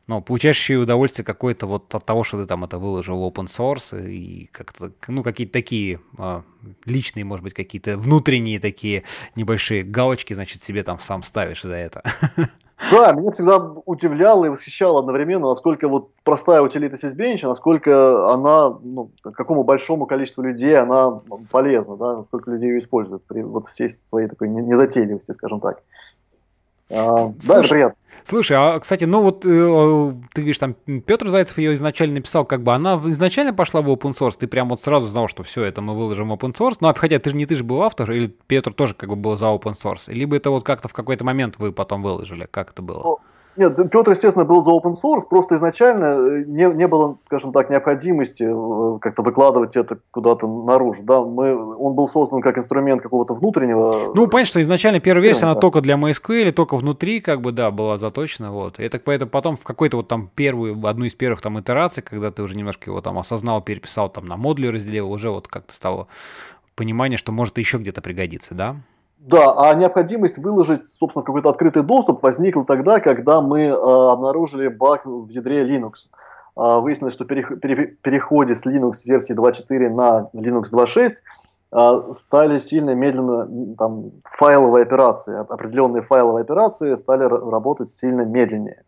но получаешь еще удовольствие какое-то вот от того, что ты там это выложил в open source и как-то, ну, какие-то такие а, личные, может быть, какие-то внутренние такие небольшие галочки, значит, себе там сам ставишь за это. <laughs> Да, меня всегда удивляло и восхищало одновременно, насколько вот простая утилита Sysbench, насколько она, ну, какому большому количеству людей она полезна, да, насколько людей ее используют при вот всей своей такой незатейливости, скажем так. А, да, это приятно. Слушай, а, кстати, ну вот э, ты говоришь, там Петр Зайцев ее изначально написал, как бы она изначально пошла в open source, ты прям вот сразу знал, что все это мы выложим в open source, ну, а хотя ты же не ты же был автор, или Петр тоже как бы был за open source, либо это вот как-то в какой-то момент вы потом выложили, как это было? Ну, нет, Петр, естественно, был за open source, просто изначально э, не, не было, скажем так, необходимости э, как-то выкладывать это куда-то наружу. Да? Мы, он был создан как инструмент какого-то внутреннего... Ну, понятно, что изначально первая версия, она только для MySQL, только внутри, как бы, да, была заточена, вот. И так поэтому потом в какой-то вот там первую, одну из первых там итераций, когда ты уже немножко его там осознал, переписал, там на модули разделил, уже вот как-то стало понимание, что может еще где-то пригодиться, да? Да, а необходимость выложить, собственно, какой-то открытый доступ возникла тогда, когда мы э, обнаружили баг в ядре Linux. Э, выяснилось, что при пере, переходе с Linux версии 2.4 на Linux 2.6 э, стали сильно медленно, там, файловые операции, определенные файловые операции стали работать сильно медленнее.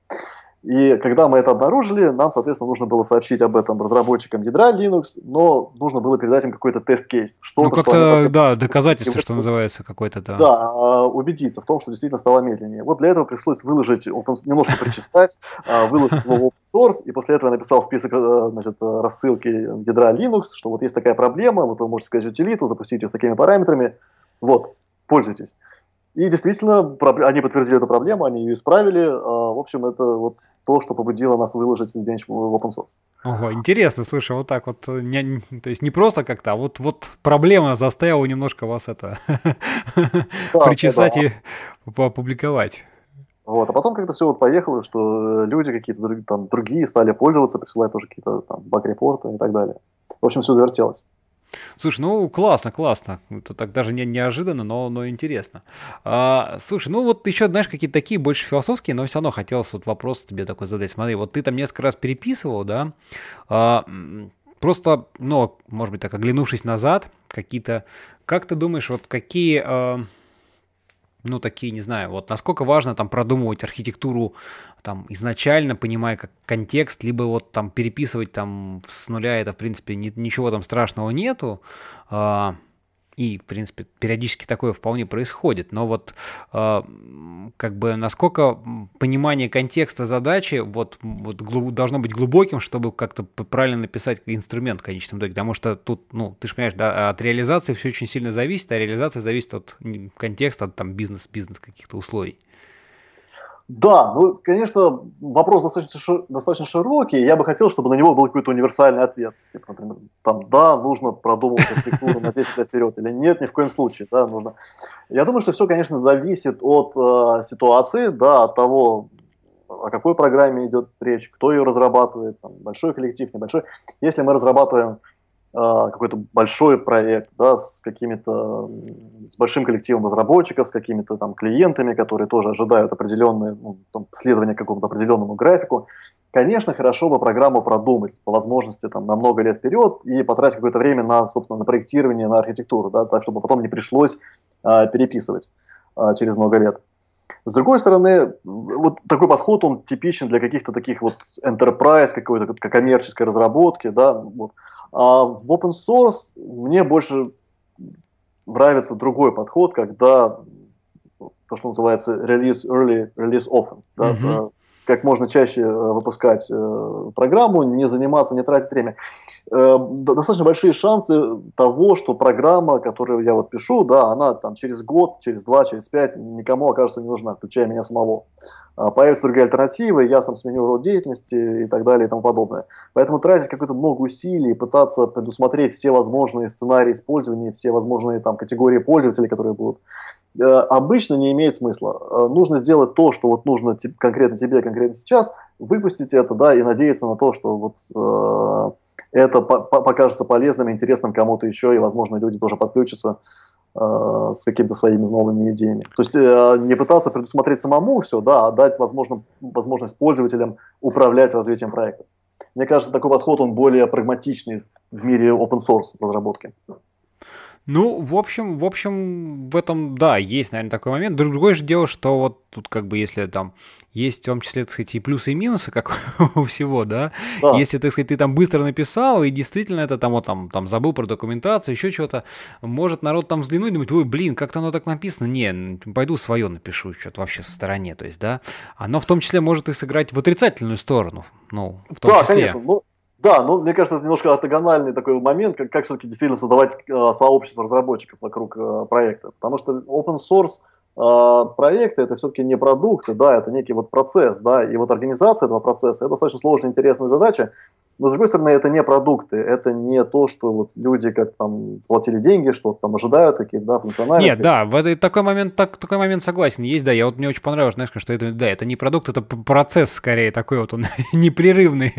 И когда мы это обнаружили, нам, соответственно, нужно было сообщить об этом разработчикам ядра Linux, но нужно было передать им какой-то тест-кейс. Ну, как-то, что да, доказательство, что называется, какое-то, да. Да, а, убедиться в том, что действительно стало медленнее. Вот для этого пришлось выложить, немножко причесать, а, выложить его в open source, и после этого я написал список э, значит, рассылки ядра Linux, что вот есть такая проблема, вот вы можете сказать утилиту, запустить ее с такими параметрами, вот, пользуйтесь. И действительно, они подтвердили эту проблему, они ее исправили. А, в общем, это вот то, что побудило нас выложить Sysbench в open source. Ого, интересно, слушай, вот так вот, э, не, то есть не просто как-то, а вот, вот проблема заставила немножко вас это <laughs> да, причесать да. и опубликовать. Вот, а потом как-то все вот поехало, что люди какие-то там другие стали пользоваться, присылать тоже какие-то там баг-репорты и так далее. В общем, все завертелось. Слушай, ну классно, классно. Это так даже не, неожиданно, но, но интересно. А, слушай, ну вот еще, знаешь, какие-то такие больше философские, но все равно хотелось вот вопрос тебе такой задать. Смотри, вот ты там несколько раз переписывал, да? А, просто, ну, может быть, так оглянувшись назад, какие-то... Как ты думаешь, вот какие... А, ну, такие, не знаю, вот насколько важно там продумывать архитектуру там изначально, понимая как контекст, либо вот там переписывать там с нуля, это, в принципе, ни, ничего там страшного нету, а, и, в принципе, периодически такое вполне происходит. Но вот э, как бы насколько понимание контекста задачи вот, вот глуб, должно быть глубоким, чтобы как-то правильно написать инструмент в конечном итоге. Потому что тут, ну, ты же понимаешь, да, от реализации все очень сильно зависит, а реализация зависит от контекста, от там бизнес-бизнес каких-то условий. Да, ну, конечно, вопрос достаточно, достаточно широкий. Я бы хотел, чтобы на него был какой-то универсальный ответ. Типа, например, там, да, нужно продумывать архитектуру на 10 лет вперед, или нет, ни в коем случае, да, нужно. Я думаю, что все, конечно, зависит от э, ситуации, да, от того, о какой программе идет речь, кто ее разрабатывает, там, большой коллектив, небольшой. Если мы разрабатываем какой-то большой проект, да, с какими-то, с большим коллективом разработчиков, с какими-то там клиентами, которые тоже ожидают определенные, ну, там, следования какому-то определенному графику, конечно, хорошо бы программу продумать по возможности там, на много лет вперед и потратить какое-то время на, собственно, на проектирование, на архитектуру, да, так, чтобы потом не пришлось а, переписывать а, через много лет. С другой стороны, вот такой подход, он типичен для каких-то таких вот enterprise, какой-то коммерческой разработки, да, вот. А в open source мне больше нравится другой подход, когда то, что называется release early, release often. Да, mm-hmm. Как можно чаще э, выпускать э, программу, не заниматься, не тратить время. Э, достаточно большие шансы того, что программа, которую я вот пишу, да, она там через год, через два, через пять никому окажется не нужна, включая меня самого. А, появятся другие альтернативы, я сам сменю род деятельности и так далее и тому подобное. Поэтому тратить какое-то много усилий, пытаться предусмотреть все возможные сценарии использования, все возможные там категории пользователей, которые будут, обычно не имеет смысла. Э, нужно сделать то, что вот нужно конкретно тебе, конкретно сейчас, выпустить это, да, и надеяться на то, что вот э, это покажется полезным, интересным кому-то еще, и, возможно, люди тоже подключатся Э, с какими-то своими новыми идеями. То есть э, не пытаться предусмотреть самому все, да, а дать возможно, возможность пользователям управлять развитием проекта. Мне кажется, такой подход, он более прагматичный в мире open source разработки. Ну, в общем, в общем, в этом, да, есть, наверное, такой момент. Другое же дело, что вот тут как бы, если там есть в том числе, так сказать, и плюсы, и минусы, как <laughs> у всего, да? да. Если, так сказать, ты там быстро написал, и действительно это там, вот, там, там забыл про документацию, еще что-то, может народ там взглянуть и думать, ой, блин, как-то оно так написано. Не, пойду свое напишу, что-то вообще со стороне, то есть, да? Оно в том числе может и сыграть в отрицательную сторону, ну, в том да, числе. конечно, ну, да, ну, мне кажется, это немножко ортогональный такой момент, как, как все-таки действительно создавать э, сообщество разработчиков вокруг э, проекта. Потому что open source э, проекты это все-таки не продукты, да, это некий вот процесс, да, и вот организация этого процесса это достаточно сложная, интересная задача. Но, с другой стороны, это не продукты, это не то, что вот люди как там сплатили деньги, что там ожидают такие, да, функциональности. Нет, да, в этот, такой момент, так, такой момент согласен, есть, да, я вот мне очень понравилось, знаешь, что это, да, это не продукт, это процесс скорее такой вот он <laughs> непрерывный.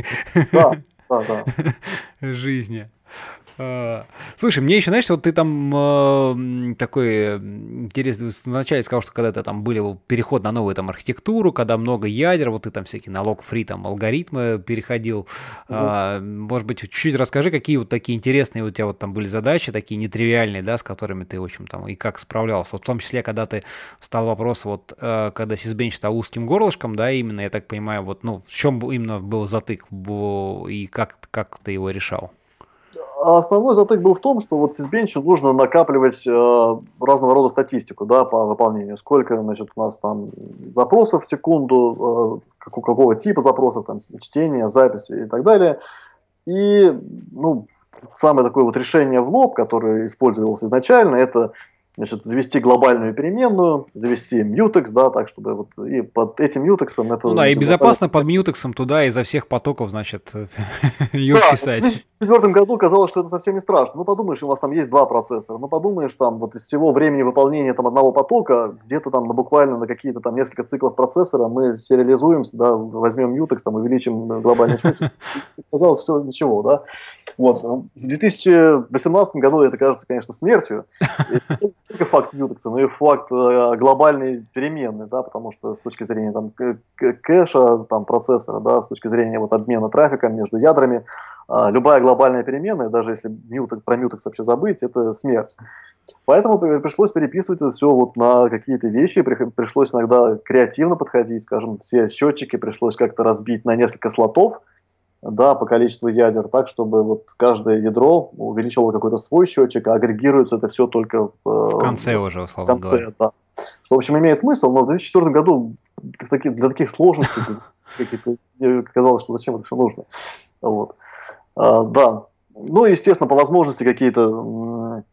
Да, да, да. <laughs> жизни. А, слушай, мне еще, знаешь, вот ты там э, такой интересный, вначале сказал, что когда-то там были переход на новую там архитектуру, когда много ядер, вот ты там всякие налог-фри там алгоритмы переходил. Э, может быть, чуть-чуть расскажи, какие вот такие интересные у тебя вот там были задачи, такие нетривиальные, да, с которыми ты, в общем, там, и как справлялся. Вот в том числе, когда ты стал вопрос, вот, э, когда Сисбенч стал узким горлышком, да, именно, я так понимаю, вот, ну, в чем именно был затык и как, как ты его решал? А основной затык был в том, что вот сисбенчу нужно накапливать э, разного рода статистику да, по выполнению. Сколько значит, у нас там запросов в секунду, э, как, какого типа запросов, там, чтения, записи и так далее. И ну, самое такое вот решение в лоб, которое использовалось изначально, это значит, завести глобальную переменную, завести mutex, да, так, чтобы вот и под этим мютексом это... Ну да, и безопасно под мютексом туда изо всех потоков, значит, <laughs> ее да, писать. В 2004 году казалось, что это совсем не страшно. Ну, подумаешь, у вас там есть два процессора, ну, подумаешь, там, вот из всего времени выполнения там одного потока, где-то там на буквально на какие-то там несколько циклов процессора мы сериализуемся, да, возьмем mutex, там, увеличим глобальный мютекс. <laughs> Казалось, все, ничего, да. Вот. В 2018 году это кажется, конечно, смертью <laughs> только факт Unix, но и факт э, глобальной переменной, да, потому что с точки зрения там, кэша, там, процессора, да, с точки зрения вот, обмена трафиком между ядрами, э, любая глобальная переменная, даже если Mutex, про Mutex вообще забыть, это смерть. Поэтому пришлось переписывать это все вот на какие-то вещи, пришлось иногда креативно подходить, скажем, все счетчики пришлось как-то разбить на несколько слотов, да, по количеству ядер, так, чтобы вот каждое ядро увеличило какой-то свой счетчик, а агрегируется это все только в, в э, конце уже, условно в конце, говоря. Да. Что, в общем, имеет смысл, но в 2004 году для таких, для таких сложностей <laughs> мне казалось, что зачем это все нужно. Вот. А, да. Ну, естественно, по возможности какие-то,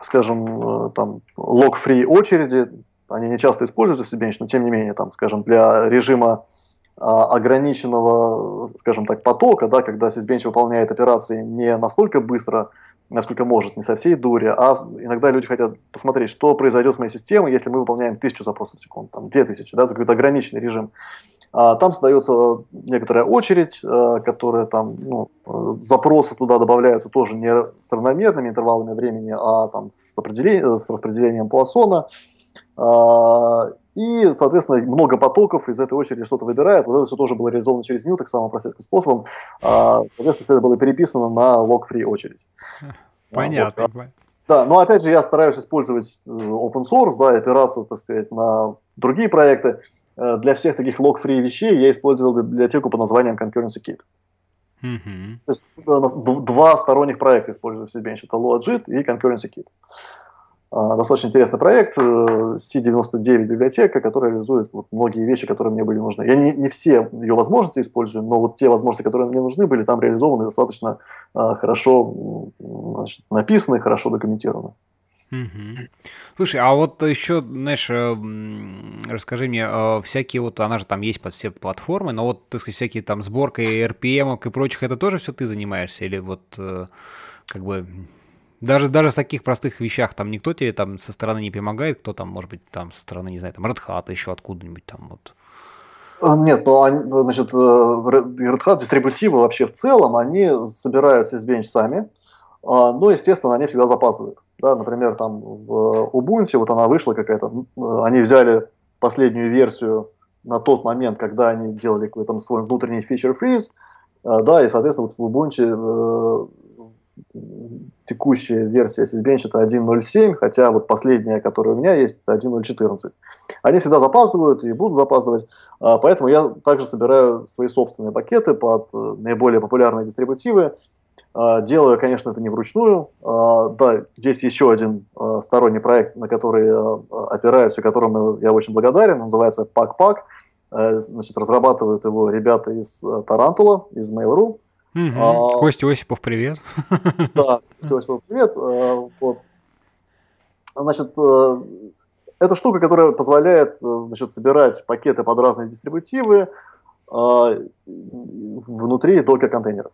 скажем, э, там, лог-фри очереди, они не часто используются в себе, но тем не менее, там, скажем, для режима ограниченного, скажем так, потока, да, когда Sysbench выполняет операции не настолько быстро, насколько может, не со всей дури, а иногда люди хотят посмотреть, что произойдет с моей системой, если мы выполняем тысячу запросов в секунду, там, две тысячи, да, какой-то ограниченный режим. А, там создается некоторая очередь, а, которая там, ну, запросы туда добавляются тоже не с равномерными интервалами времени, а там с, определением, с распределением Пуассона. И, соответственно, много потоков из этой очереди что-то выбирает. Вот это все тоже было реализовано через Mutex самым простым способом. А, соответственно, все это было переписано на log-free очередь. <laughs> Понятно. Вот. Да, но опять же я стараюсь использовать э, open source, да, опираться, так сказать, на другие проекты. Э, для всех таких log-free вещей я использовал библиотеку под названием Concurrency Kit. Mm-hmm. То есть два сторонних проекта использую в Sysbench. Это LoadJIT и Concurrency Kit. А, достаточно интересный проект, э, C99 библиотека, которая реализует вот многие вещи, которые мне были нужны. Я не, не все ее возможности использую, но вот те возможности, которые мне нужны были, там реализованы достаточно а, хорошо значит, написаны, хорошо документированы. Угу. Слушай, а вот еще, знаешь, э, расскажи мне, э, всякие вот, она же там есть под все платформы, но вот, так сказать, всякие там сборка RPM и прочих, это тоже все ты занимаешься? Или вот как бы даже, даже с таких простых вещах там никто тебе там со стороны не помогает, кто там, может быть, там со стороны, не знаю, там Hat еще откуда-нибудь там вот. А, нет, ну, они, значит, э, Hat дистрибутивы вообще в целом, они собираются из бенч сами, а, но, естественно, они всегда запаздывают. Да, например, там в Ubuntu, вот она вышла какая-то, они взяли последнюю версию на тот момент, когда они делали какой-то свой внутренний feature freeze, да, и, соответственно, вот в Ubuntu э, текущая версия SysBench это 1.0.7, хотя вот последняя, которая у меня есть, это 1.0.14. Они всегда запаздывают и будут запаздывать, а, поэтому я также собираю свои собственные пакеты под э, наиболее популярные дистрибутивы. А, делаю, конечно, это не вручную. А, да, здесь еще один сторонний проект, на который опираюсь и которому я очень благодарен, он называется PackPack. Э, значит, разрабатывают его ребята из э, Тарантула, из Mail.ru. Угу. А, Костя Осипов, привет. <laughs> Да, Костя Осипов, привет. Э, вот. Значит, это штука, которая позволяет значит, собирать пакеты под разные дистрибутивы внутри докер-контейнеров.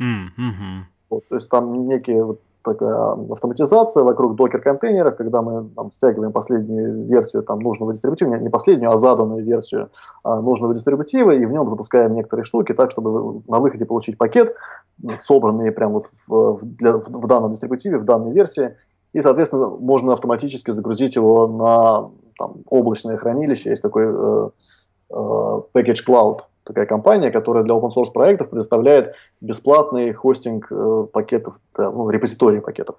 Mm-hmm. Вот, то есть там некие вот такая автоматизация вокруг докер-контейнеров, когда мы там, стягиваем последнюю версию там, нужного дистрибутива, не последнюю, а заданную версию а, нужного дистрибутива, и в нем запускаем некоторые штуки так, чтобы на выходе получить пакет, собранный прямо вот в, для, в, в данном дистрибутиве, в данной версии, и, соответственно, можно автоматически загрузить его на там, облачное хранилище, есть такой э, э, Package Cloud, такая компания, которая для open source проектов предоставляет бесплатный хостинг э, пакетов, да, ну, репозиторий пакетов.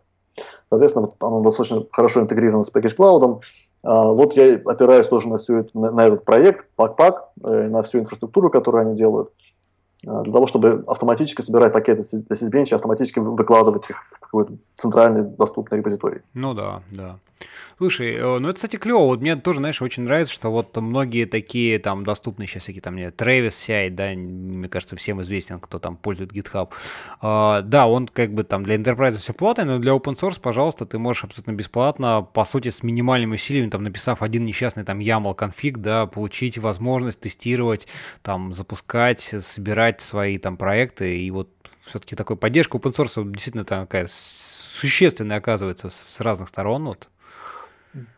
Соответственно, вот оно достаточно хорошо интегрировано с Package Cloud. А, вот я опираюсь тоже на, всю эту, на, на этот проект, PackPack, э, на всю инфраструктуру, которую они делают, э, для того, чтобы автоматически собирать пакеты для Sysbench автоматически выкладывать их в какой-то центральный доступный репозиторий. Ну да, да. Слушай, э, ну это, кстати, клево. Вот мне тоже, знаешь, очень нравится, что вот многие такие там доступные сейчас всякие там, Travis CI, да, мне кажется, всем известен, кто там пользует GitHub. Uh, да, он как бы там для Enterprise все платный, но для open source, пожалуйста, ты можешь абсолютно бесплатно, по сути, с минимальными усилиями, там, написав один несчастный там YAML конфиг, да, получить возможность тестировать, там, запускать, собирать свои там проекты, и вот все-таки такой поддержка open source действительно такая существенная оказывается с разных сторон, вот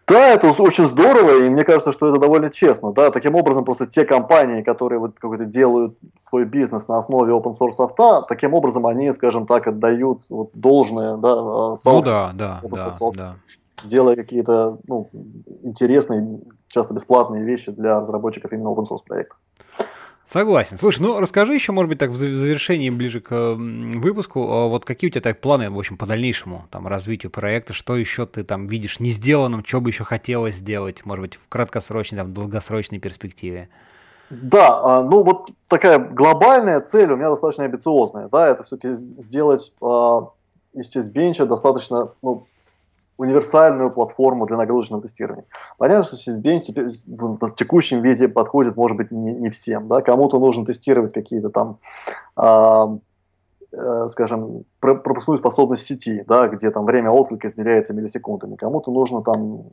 да, это очень здорово, и мне кажется, что это довольно честно. Да, таким образом, просто те компании, которые вот какой-то делают свой бизнес на основе open source софта, таким образом они, скажем так, отдают вот должное, да, ну да, да, да, да. делая какие-то ну, интересные, часто бесплатные вещи для разработчиков именно open source проектов. Согласен. Слушай, ну расскажи еще, может быть, так в завершении ближе к выпуску, а вот какие у тебя так планы, в общем, по дальнейшему там развитию проекта, что еще ты там видишь не сделанным, что бы еще хотелось сделать, может быть, в краткосрочной, там, долгосрочной перспективе? Да, а, ну вот такая глобальная цель у меня достаточно амбициозная, да, это все-таки сделать а, из Sysbench достаточно ну, универсальную платформу для нагрузочного тестирования. Понятно, что Sysbench теперь в текущем виде подходит, может быть, не, не всем. Да? Кому-то нужно тестировать какие-то там, э, э, скажем, пропускную способность сети, да, где там время отклика измеряется миллисекундами. Кому-то нужно там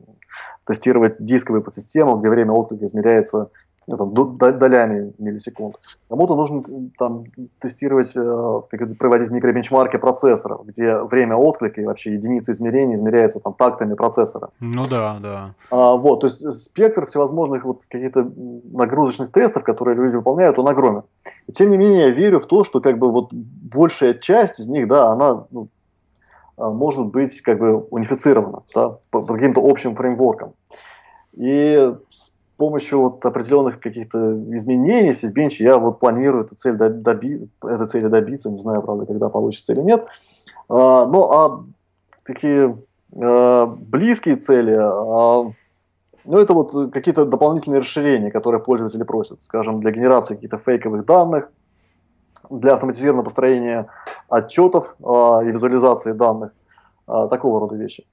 тестировать дисковые подсистемы, где время отклика измеряется там, долями миллисекунд. Кому-то нужно там тестировать, э, проводить микробенчмарки процессоров, где время отклика и вообще единицы измерения измеряются там тактами процессора. Ну да, да. А, вот, то есть спектр всевозможных вот каких-то нагрузочных тестов, которые люди выполняют, он огромен. И, тем не менее, я верю в то, что как бы вот большая часть из них, да, она ну, а, может быть как бы унифицирована да, по, по каким-то общим фреймворкам. И помощью вот определенных каких-то изменений в Sysbench я вот планирую эту цель доби этой цели добиться, не знаю, правда, когда получится или нет. А, ну, а такие а, близкие цели, а, ну, это вот какие-то дополнительные расширения, которые пользователи просят, скажем, для генерации каких-то фейковых данных, для автоматизированного построения отчетов а, и визуализации данных, а, такого рода вещи.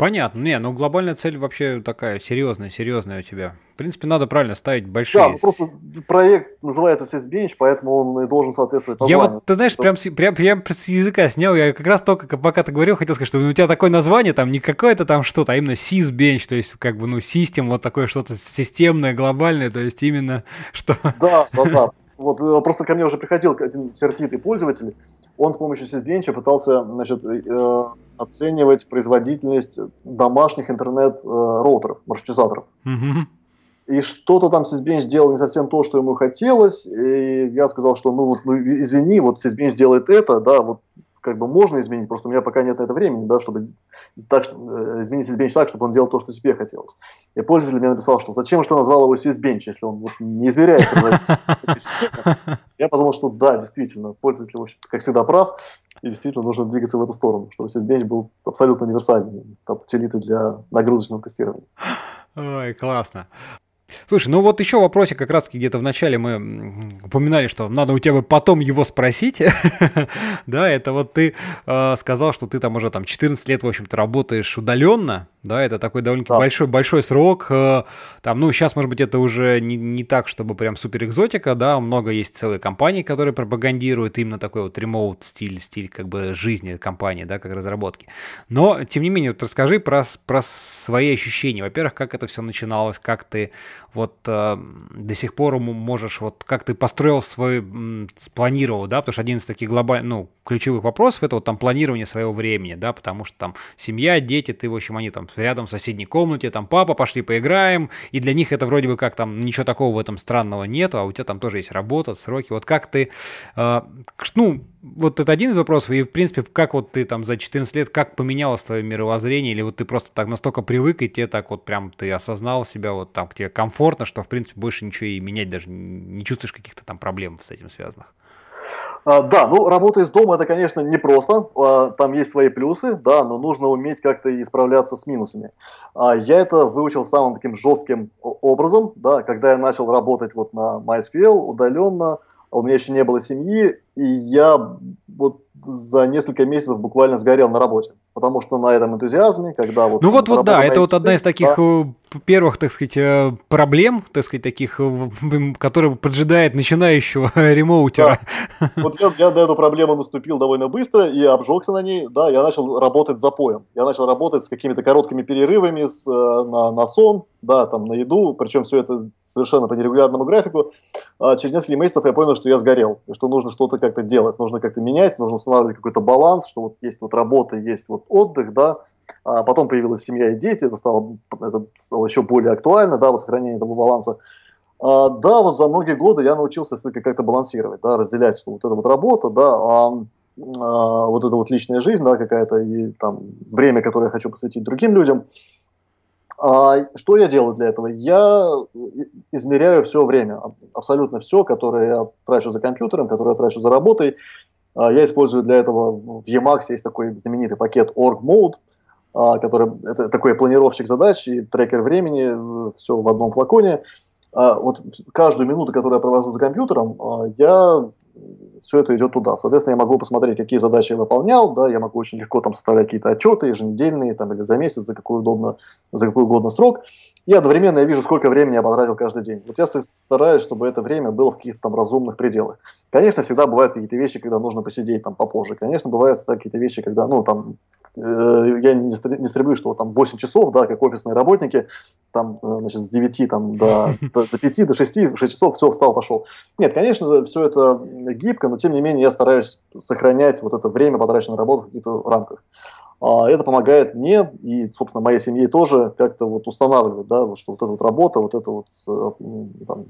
Понятно. Не, ну глобальная цель вообще такая серьезная, серьезная у тебя. В принципе, надо правильно ставить большие. Да, ну просто проект называется Sysbench, поэтому он и должен соответствовать названию. Я вот, ты знаешь, прям, прям, прям с языка снял, я как раз только, пока ты говорил, хотел сказать, что у тебя такое название, там не какое-то там что-то, а именно Sysbench, то есть как бы, ну, систем, вот такое что-то системное, глобальное, то есть именно что... Да, да, да. Вот э, просто ко мне уже приходил один сердитый пользователь, он с помощью Sysbench пытался значит, э, оценивать производительность домашних интернет-роутеров, маршрутизаторов. Mm-hmm. И что-то там Sysbench сделал не совсем то, что ему хотелось, и я сказал, что ну, вот, ну извини, вот Sysbench делает это, да, вот как бы можно изменить, просто у меня пока нет на это времени, да, чтобы так, э, изменить сисбенч так, чтобы он делал то, что тебе хотелось. И пользователь мне написал, что зачем что назвал его сисбенч, если он вот, не измеряет. Я подумал, что да, действительно, пользователь, в общем как всегда, прав, и действительно нужно двигаться в эту сторону, чтобы сисбенч был абсолютно универсальным, там, утилиты для нагрузочного тестирования. Ой, классно. Слушай, ну вот еще вопросик, как раз-таки где-то в начале мы упоминали, что надо у тебя потом его спросить. <laughs> да, это вот ты э, сказал, что ты там уже там 14 лет, в общем-то, работаешь удаленно, да, это такой довольно-таки да. большой, большой срок. Э, там, ну, сейчас, может быть, это уже не, не так, чтобы прям супер экзотика, да, много есть целые компании, которые пропагандируют именно такой вот ремоут стиль, стиль как бы жизни компании, да, как разработки. Но, тем не менее, вот расскажи про, про свои ощущения. Во-первых, как это все начиналось, как ты вот э, до сих пор можешь, вот как ты построил свой, спланировал, да, потому что один из таких глобальных, ну, ключевых вопросов это вот там планирование своего времени, да, потому что там семья, дети, ты, в общем, они там рядом в соседней комнате, там папа, пошли поиграем, и для них это вроде бы как там ничего такого в этом странного нету, а у тебя там тоже есть работа, сроки, вот как ты, э, ну, вот это один из вопросов, и, в принципе, как вот ты там за 14 лет, как поменялось твое мировоззрение, или вот ты просто так настолько привык, и тебе так вот прям ты осознал себя, вот там, тебе комфортно, что, в принципе, больше ничего и менять даже не чувствуешь каких-то там проблем с этим связанных? А, да, ну работа из дома это, конечно, непросто, а, там есть свои плюсы, да, но нужно уметь как-то исправляться с минусами. А, я это выучил самым таким жестким образом, да, когда я начал работать вот на MySQL удаленно, у меня еще не было семьи, и я вот за несколько месяцев буквально сгорел на работе. Потому что на этом энтузиазме, когда вот... Ну вот, вот да, это вот одна из таких да. Э, первых, так сказать, э, проблем, так сказать, таких, э, которые поджидает начинающего <laughs> ремоутера. Да. Вот я, я на эту проблему наступил довольно быстро и обжегся на ней, да, я начал работать за поем. Я начал работать с какими-то короткими перерывами с, на, на сон, да, там, на еду, причем все это совершенно по нерегулярному графику. А через несколько месяцев я понял, что я сгорел, и что нужно что-то как-то делать, нужно как-то менять, нужно устанавливать какой-то баланс, что вот есть вот работа, есть вот отдых, да, а потом появилась семья и дети, это стало, это стало еще более актуально, да, вот сохранение этого баланса. А, да, вот за многие годы я научился все-таки как-то балансировать, да, разделять, вот эта вот работа, да, а, а, вот эта вот личная жизнь, да, какая-то, и там время, которое я хочу посвятить другим людям. А, что я делаю для этого? Я измеряю все время, абсолютно все, которое я трачу за компьютером, которое я трачу за работой. А, я использую для этого в Emacs есть такой знаменитый пакет Org Mode, который это такой планировщик задач и трекер времени, все в одном флаконе. А, вот каждую минуту, которую я провожу за компьютером, я все это идет туда. Соответственно, я могу посмотреть, какие задачи я выполнял, да, я могу очень легко там составлять какие-то отчеты еженедельные там, или за месяц, за какой, удобно, за какой угодно срок. И одновременно я вижу, сколько времени я потратил каждый день. Вот я стараюсь, чтобы это время было в каких-то там разумных пределах. Конечно, всегда бывают какие-то вещи, когда нужно посидеть там попозже. Конечно, бывают какие-то вещи, когда, ну, там, э, я не, не стремлюсь, что вот, там 8 часов, да, как офисные работники, там, э, значит, с 9 там, до, <laughs> до, до 5, до 6, 6 часов, все, встал, пошел. Нет, конечно же, все это гибко, но тем не менее я стараюсь сохранять вот это время, потраченное на работу в каких-то рамках. А, это помогает мне и, собственно, моей семье тоже как-то вот устанавливать, да, что вот эта вот работа, вот это вот э, там,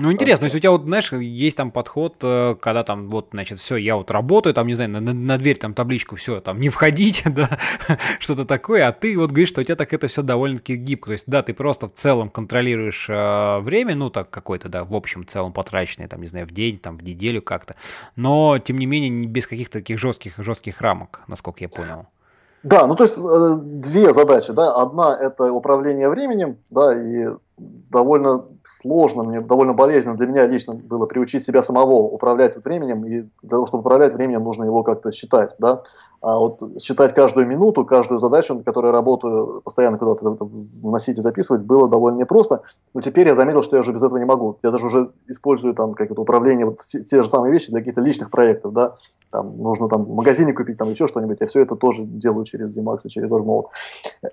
Ну, интересно, э, если у тебя вот, знаешь, есть там подход, э, когда там вот, значит, все, я вот работаю, там, не знаю, на, на дверь там табличку, все, там, не входите, <laughs> да, что-то такое, а ты вот говоришь, что у тебя так это все довольно-таки гибко, то есть, да, ты просто в целом контролируешь э, время, ну, так, какое-то, да, в общем целом потраченное, там, не знаю, в день, там, в неделю как-то, но, тем не менее, без каких-то таких жестких, жестких рамок, насколько я понял. Да, ну то есть э, две задачи, да, одна это управление временем, да, и довольно сложно, мне довольно болезненно для меня лично было приучить себя самого управлять временем, и для того, чтобы управлять временем, нужно его как-то считать, да, а вот считать каждую минуту, каждую задачу, на которой работаю, постоянно куда-то вносить и записывать, было довольно непросто, но теперь я заметил, что я уже без этого не могу, я даже уже использую там как то управление, вот те, же самые вещи для каких-то личных проектов, да, там, нужно там в магазине купить, там еще что-нибудь, я все это тоже делаю через Emacs и через Orgmode.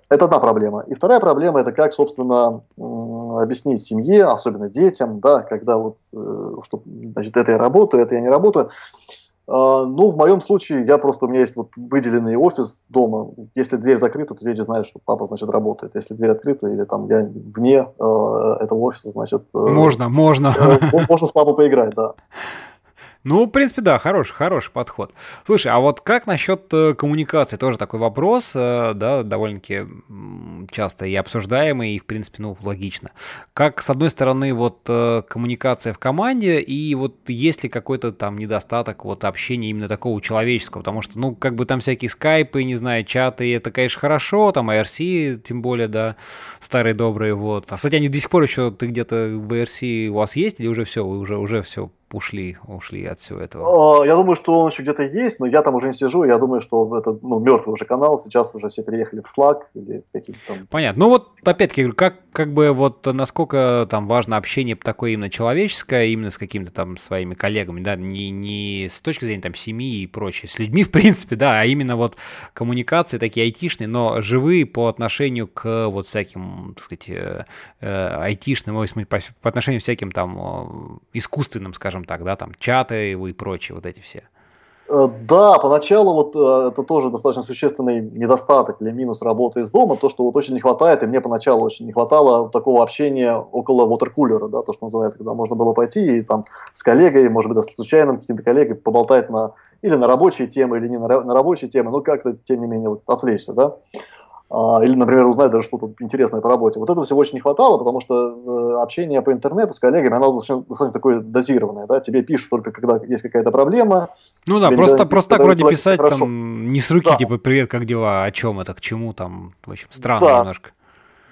Это одна проблема. И вторая проблема, это как, собственно, объяснить семье, особенно детям, да, когда вот, э, что, значит, это я работаю, это я не работаю. А, ну, в моем случае, я просто, у меня есть вот выделенный офис дома. Если дверь закрыта, то люди знают, что папа, значит, работает. Если дверь открыта, или там я вне э, этого офиса, значит... Можно, можно. Э, можно с папой поиграть, да. Ну, в принципе, да, хороший, хороший подход. Слушай, а вот как насчет э, коммуникации? Тоже такой вопрос, э, да, довольно-таки часто и обсуждаемый, и, в принципе, ну, логично. Как, с одной стороны, вот э, коммуникация в команде, и вот есть ли какой-то там недостаток вот общения именно такого человеческого? Потому что, ну, как бы там всякие скайпы, не знаю, чаты, это, конечно, хорошо, там IRC, тем более, да, старые добрые, вот. А, кстати, они до сих пор еще, ты где-то в IRC у вас есть, или уже все, уже, уже все ушли, ушли от всего этого? А, я думаю, что он еще где-то есть, но я там уже не сижу. Я думаю, что это ну, мертвый уже канал. Сейчас уже все переехали в Slack или какие-то там. Понятно. Ну вот опять-таки, как, как бы вот насколько там важно общение такое именно человеческое, именно с какими-то там своими коллегами, да, не, не с точки зрения там семьи и прочее, с людьми, <laughs> в принципе, да, а именно вот коммуникации такие айтишные, но живые по отношению к вот всяким, так сказать, э, э, айтишным, по, по отношению к всяким там э, искусственным, скажем так, да, там чаты и прочие вот эти все. Э, да, поначалу вот э, это тоже достаточно существенный недостаток или минус работы из дома, то, что вот очень не хватает, и мне поначалу очень не хватало такого общения около watercooler, да, то, что называется, когда можно было пойти и там с коллегой, может быть, да, с случайным каким-то коллегой поболтать на или на рабочие темы, или не на, на рабочие темы, но как-то, тем не менее, вот, отвлечься, да. А, или, например, узнать даже что-то интересное по работе. Вот этого всего очень не хватало, потому что э, общение по интернету с коллегами, оно достаточно, достаточно такое дозированное. Да? Тебе пишут только, когда есть какая-то проблема. Ну да, просто, просто так вроде писать там не с руки, да. типа, привет, как дела, о чем это, к чему там, в общем, странно да. немножко.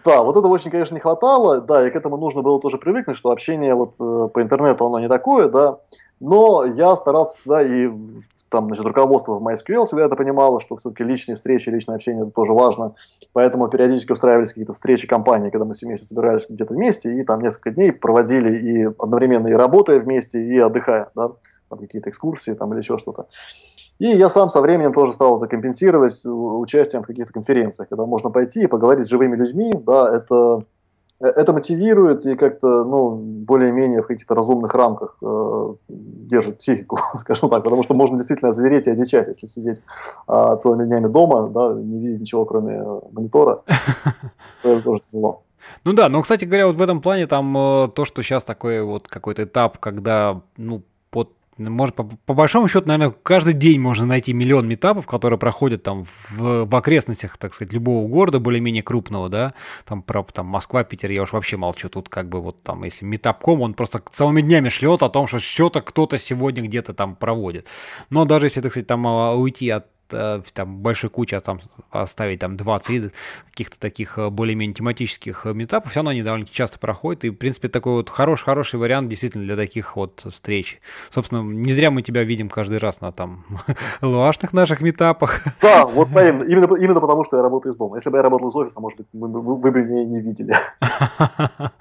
Да, вот этого очень, конечно, не хватало, да, и к этому нужно было тоже привыкнуть, что общение вот э, по интернету, оно не такое, да, но я старался всегда и там, значит, руководство в MySQL всегда это понимало, что все-таки личные встречи, личное общение это тоже важно. Поэтому периодически устраивались какие-то встречи компании, когда мы все вместе собирались где-то вместе и там несколько дней проводили и одновременно и работая вместе, и отдыхая, да, там какие-то экскурсии там или еще что-то. И я сам со временем тоже стал это компенсировать участием в каких-то конференциях, когда можно пойти и поговорить с живыми людьми, да, это это мотивирует и как-то, ну, более-менее в каких-то разумных рамках э, держит психику, <laughs> скажем так, потому что можно действительно звереть и одичать, если сидеть э, целыми днями дома, да, не видеть ничего, кроме э, монитора, <laughs> это тоже тяжело. Ну да, но, кстати говоря, вот в этом плане там э, то, что сейчас такой вот какой-то этап, когда, ну, может, по, по большому счету, наверное, каждый день можно найти миллион метапов, которые проходят там в, в окрестностях, так сказать, любого города более-менее крупного, да, там про там, Москва, Питер, я уж вообще молчу, тут как бы вот там, если метапком, он просто целыми днями шлет о том, что что-то кто-то сегодня где-то там проводит. Но даже если, так сказать, там а, уйти от там большой кучи, а там оставить там 2-3 каких-то таких э, более-менее тематических э, метапов, все равно они довольно часто проходят, и, в принципе, такой вот хороший-хороший вариант действительно для таких вот встреч. Собственно, не зря мы тебя видим каждый раз на там <laughs> луашных наших метапах. Да, вот именно, именно, именно потому, что я работаю из дома. Если бы я работал из офиса, может быть, вы, вы, вы бы меня не видели. <laughs>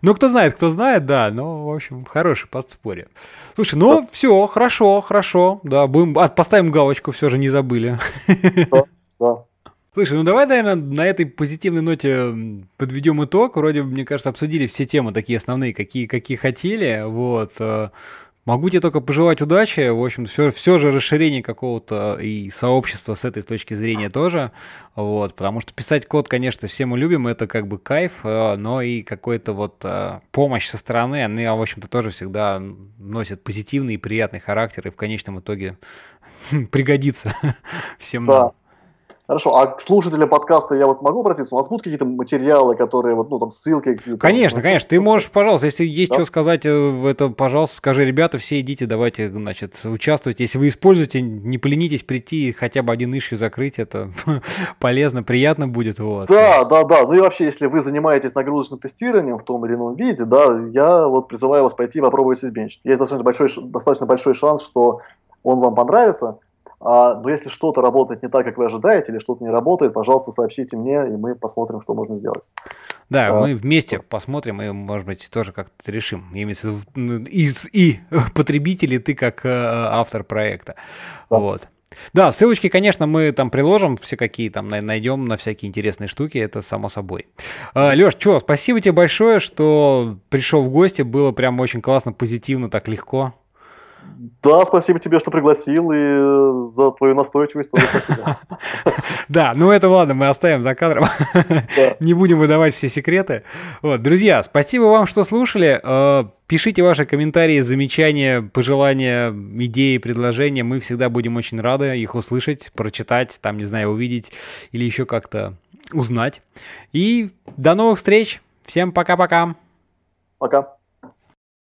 Ну, кто знает, кто знает, да, но, в общем, хороший подспорье. Слушай, ну, все, хорошо, хорошо, да, будем, а, поставим галочку, все же не забыли. Да, <laughs> да. Слушай, ну давай, наверное, на этой позитивной ноте подведем итог. Вроде, мне кажется, обсудили все темы такие основные, какие, какие хотели. Вот. Могу тебе только пожелать удачи. В общем, все, все же расширение какого-то и сообщества с этой точки зрения тоже. Вот, потому что писать код, конечно, все мы любим, это как бы кайф, э, но и какой-то вот э, помощь со стороны, она, в общем-то, тоже всегда носит позитивный и приятный характер, и в конечном итоге <laughs> пригодится <laughs> всем да. Хорошо, а к слушателям подкаста я вот могу обратиться? У нас будут какие-то материалы, которые, вот, ну, там, ссылки? Конечно, конечно. Ты можешь, пожалуйста, если есть да? что сказать э, в этом, пожалуйста, скажи, ребята, все идите, давайте, значит, участвуйте. Если вы используете, не поленитесь прийти хотя бы один ищу закрыть, это <laughs> полезно, приятно будет. Вот. Да, да, да. Ну и вообще, если вы занимаетесь нагрузочным тестированием в том или ином виде, да, я вот призываю вас пойти попробовать Sysbench. Есть достаточно большой, достаточно большой шанс, что он вам понравится, но если что-то работает не так, как вы ожидаете, или что-то не работает, пожалуйста, сообщите мне, и мы посмотрим, что можно сделать. Да, а, мы вместе вот. посмотрим и, может быть, тоже как-то решим. Имеется в виду и, <laughs> и потребители, ты как э, автор проекта. Да. Вот. Да, ссылочки, конечно, мы там приложим, все какие там найдем на всякие интересные штуки, это само собой. А, Леш, что, спасибо тебе большое, что пришел в гости, было прям очень классно, позитивно, так легко. Да, спасибо тебе, что пригласил, и за твою настойчивость тоже спасибо. <laughs> Да, ну это ладно, мы оставим за кадром. <laughs> Не будем выдавать все секреты. Вот, друзья, спасибо вам, что слушали. Э, пишите ваши комментарии, замечания, пожелания, идеи, предложения. Мы всегда будем очень рады их услышать, прочитать, там, не знаю, увидеть или еще как-то узнать. И до новых встреч. Всем пока-пока. Пока. -пока. пока.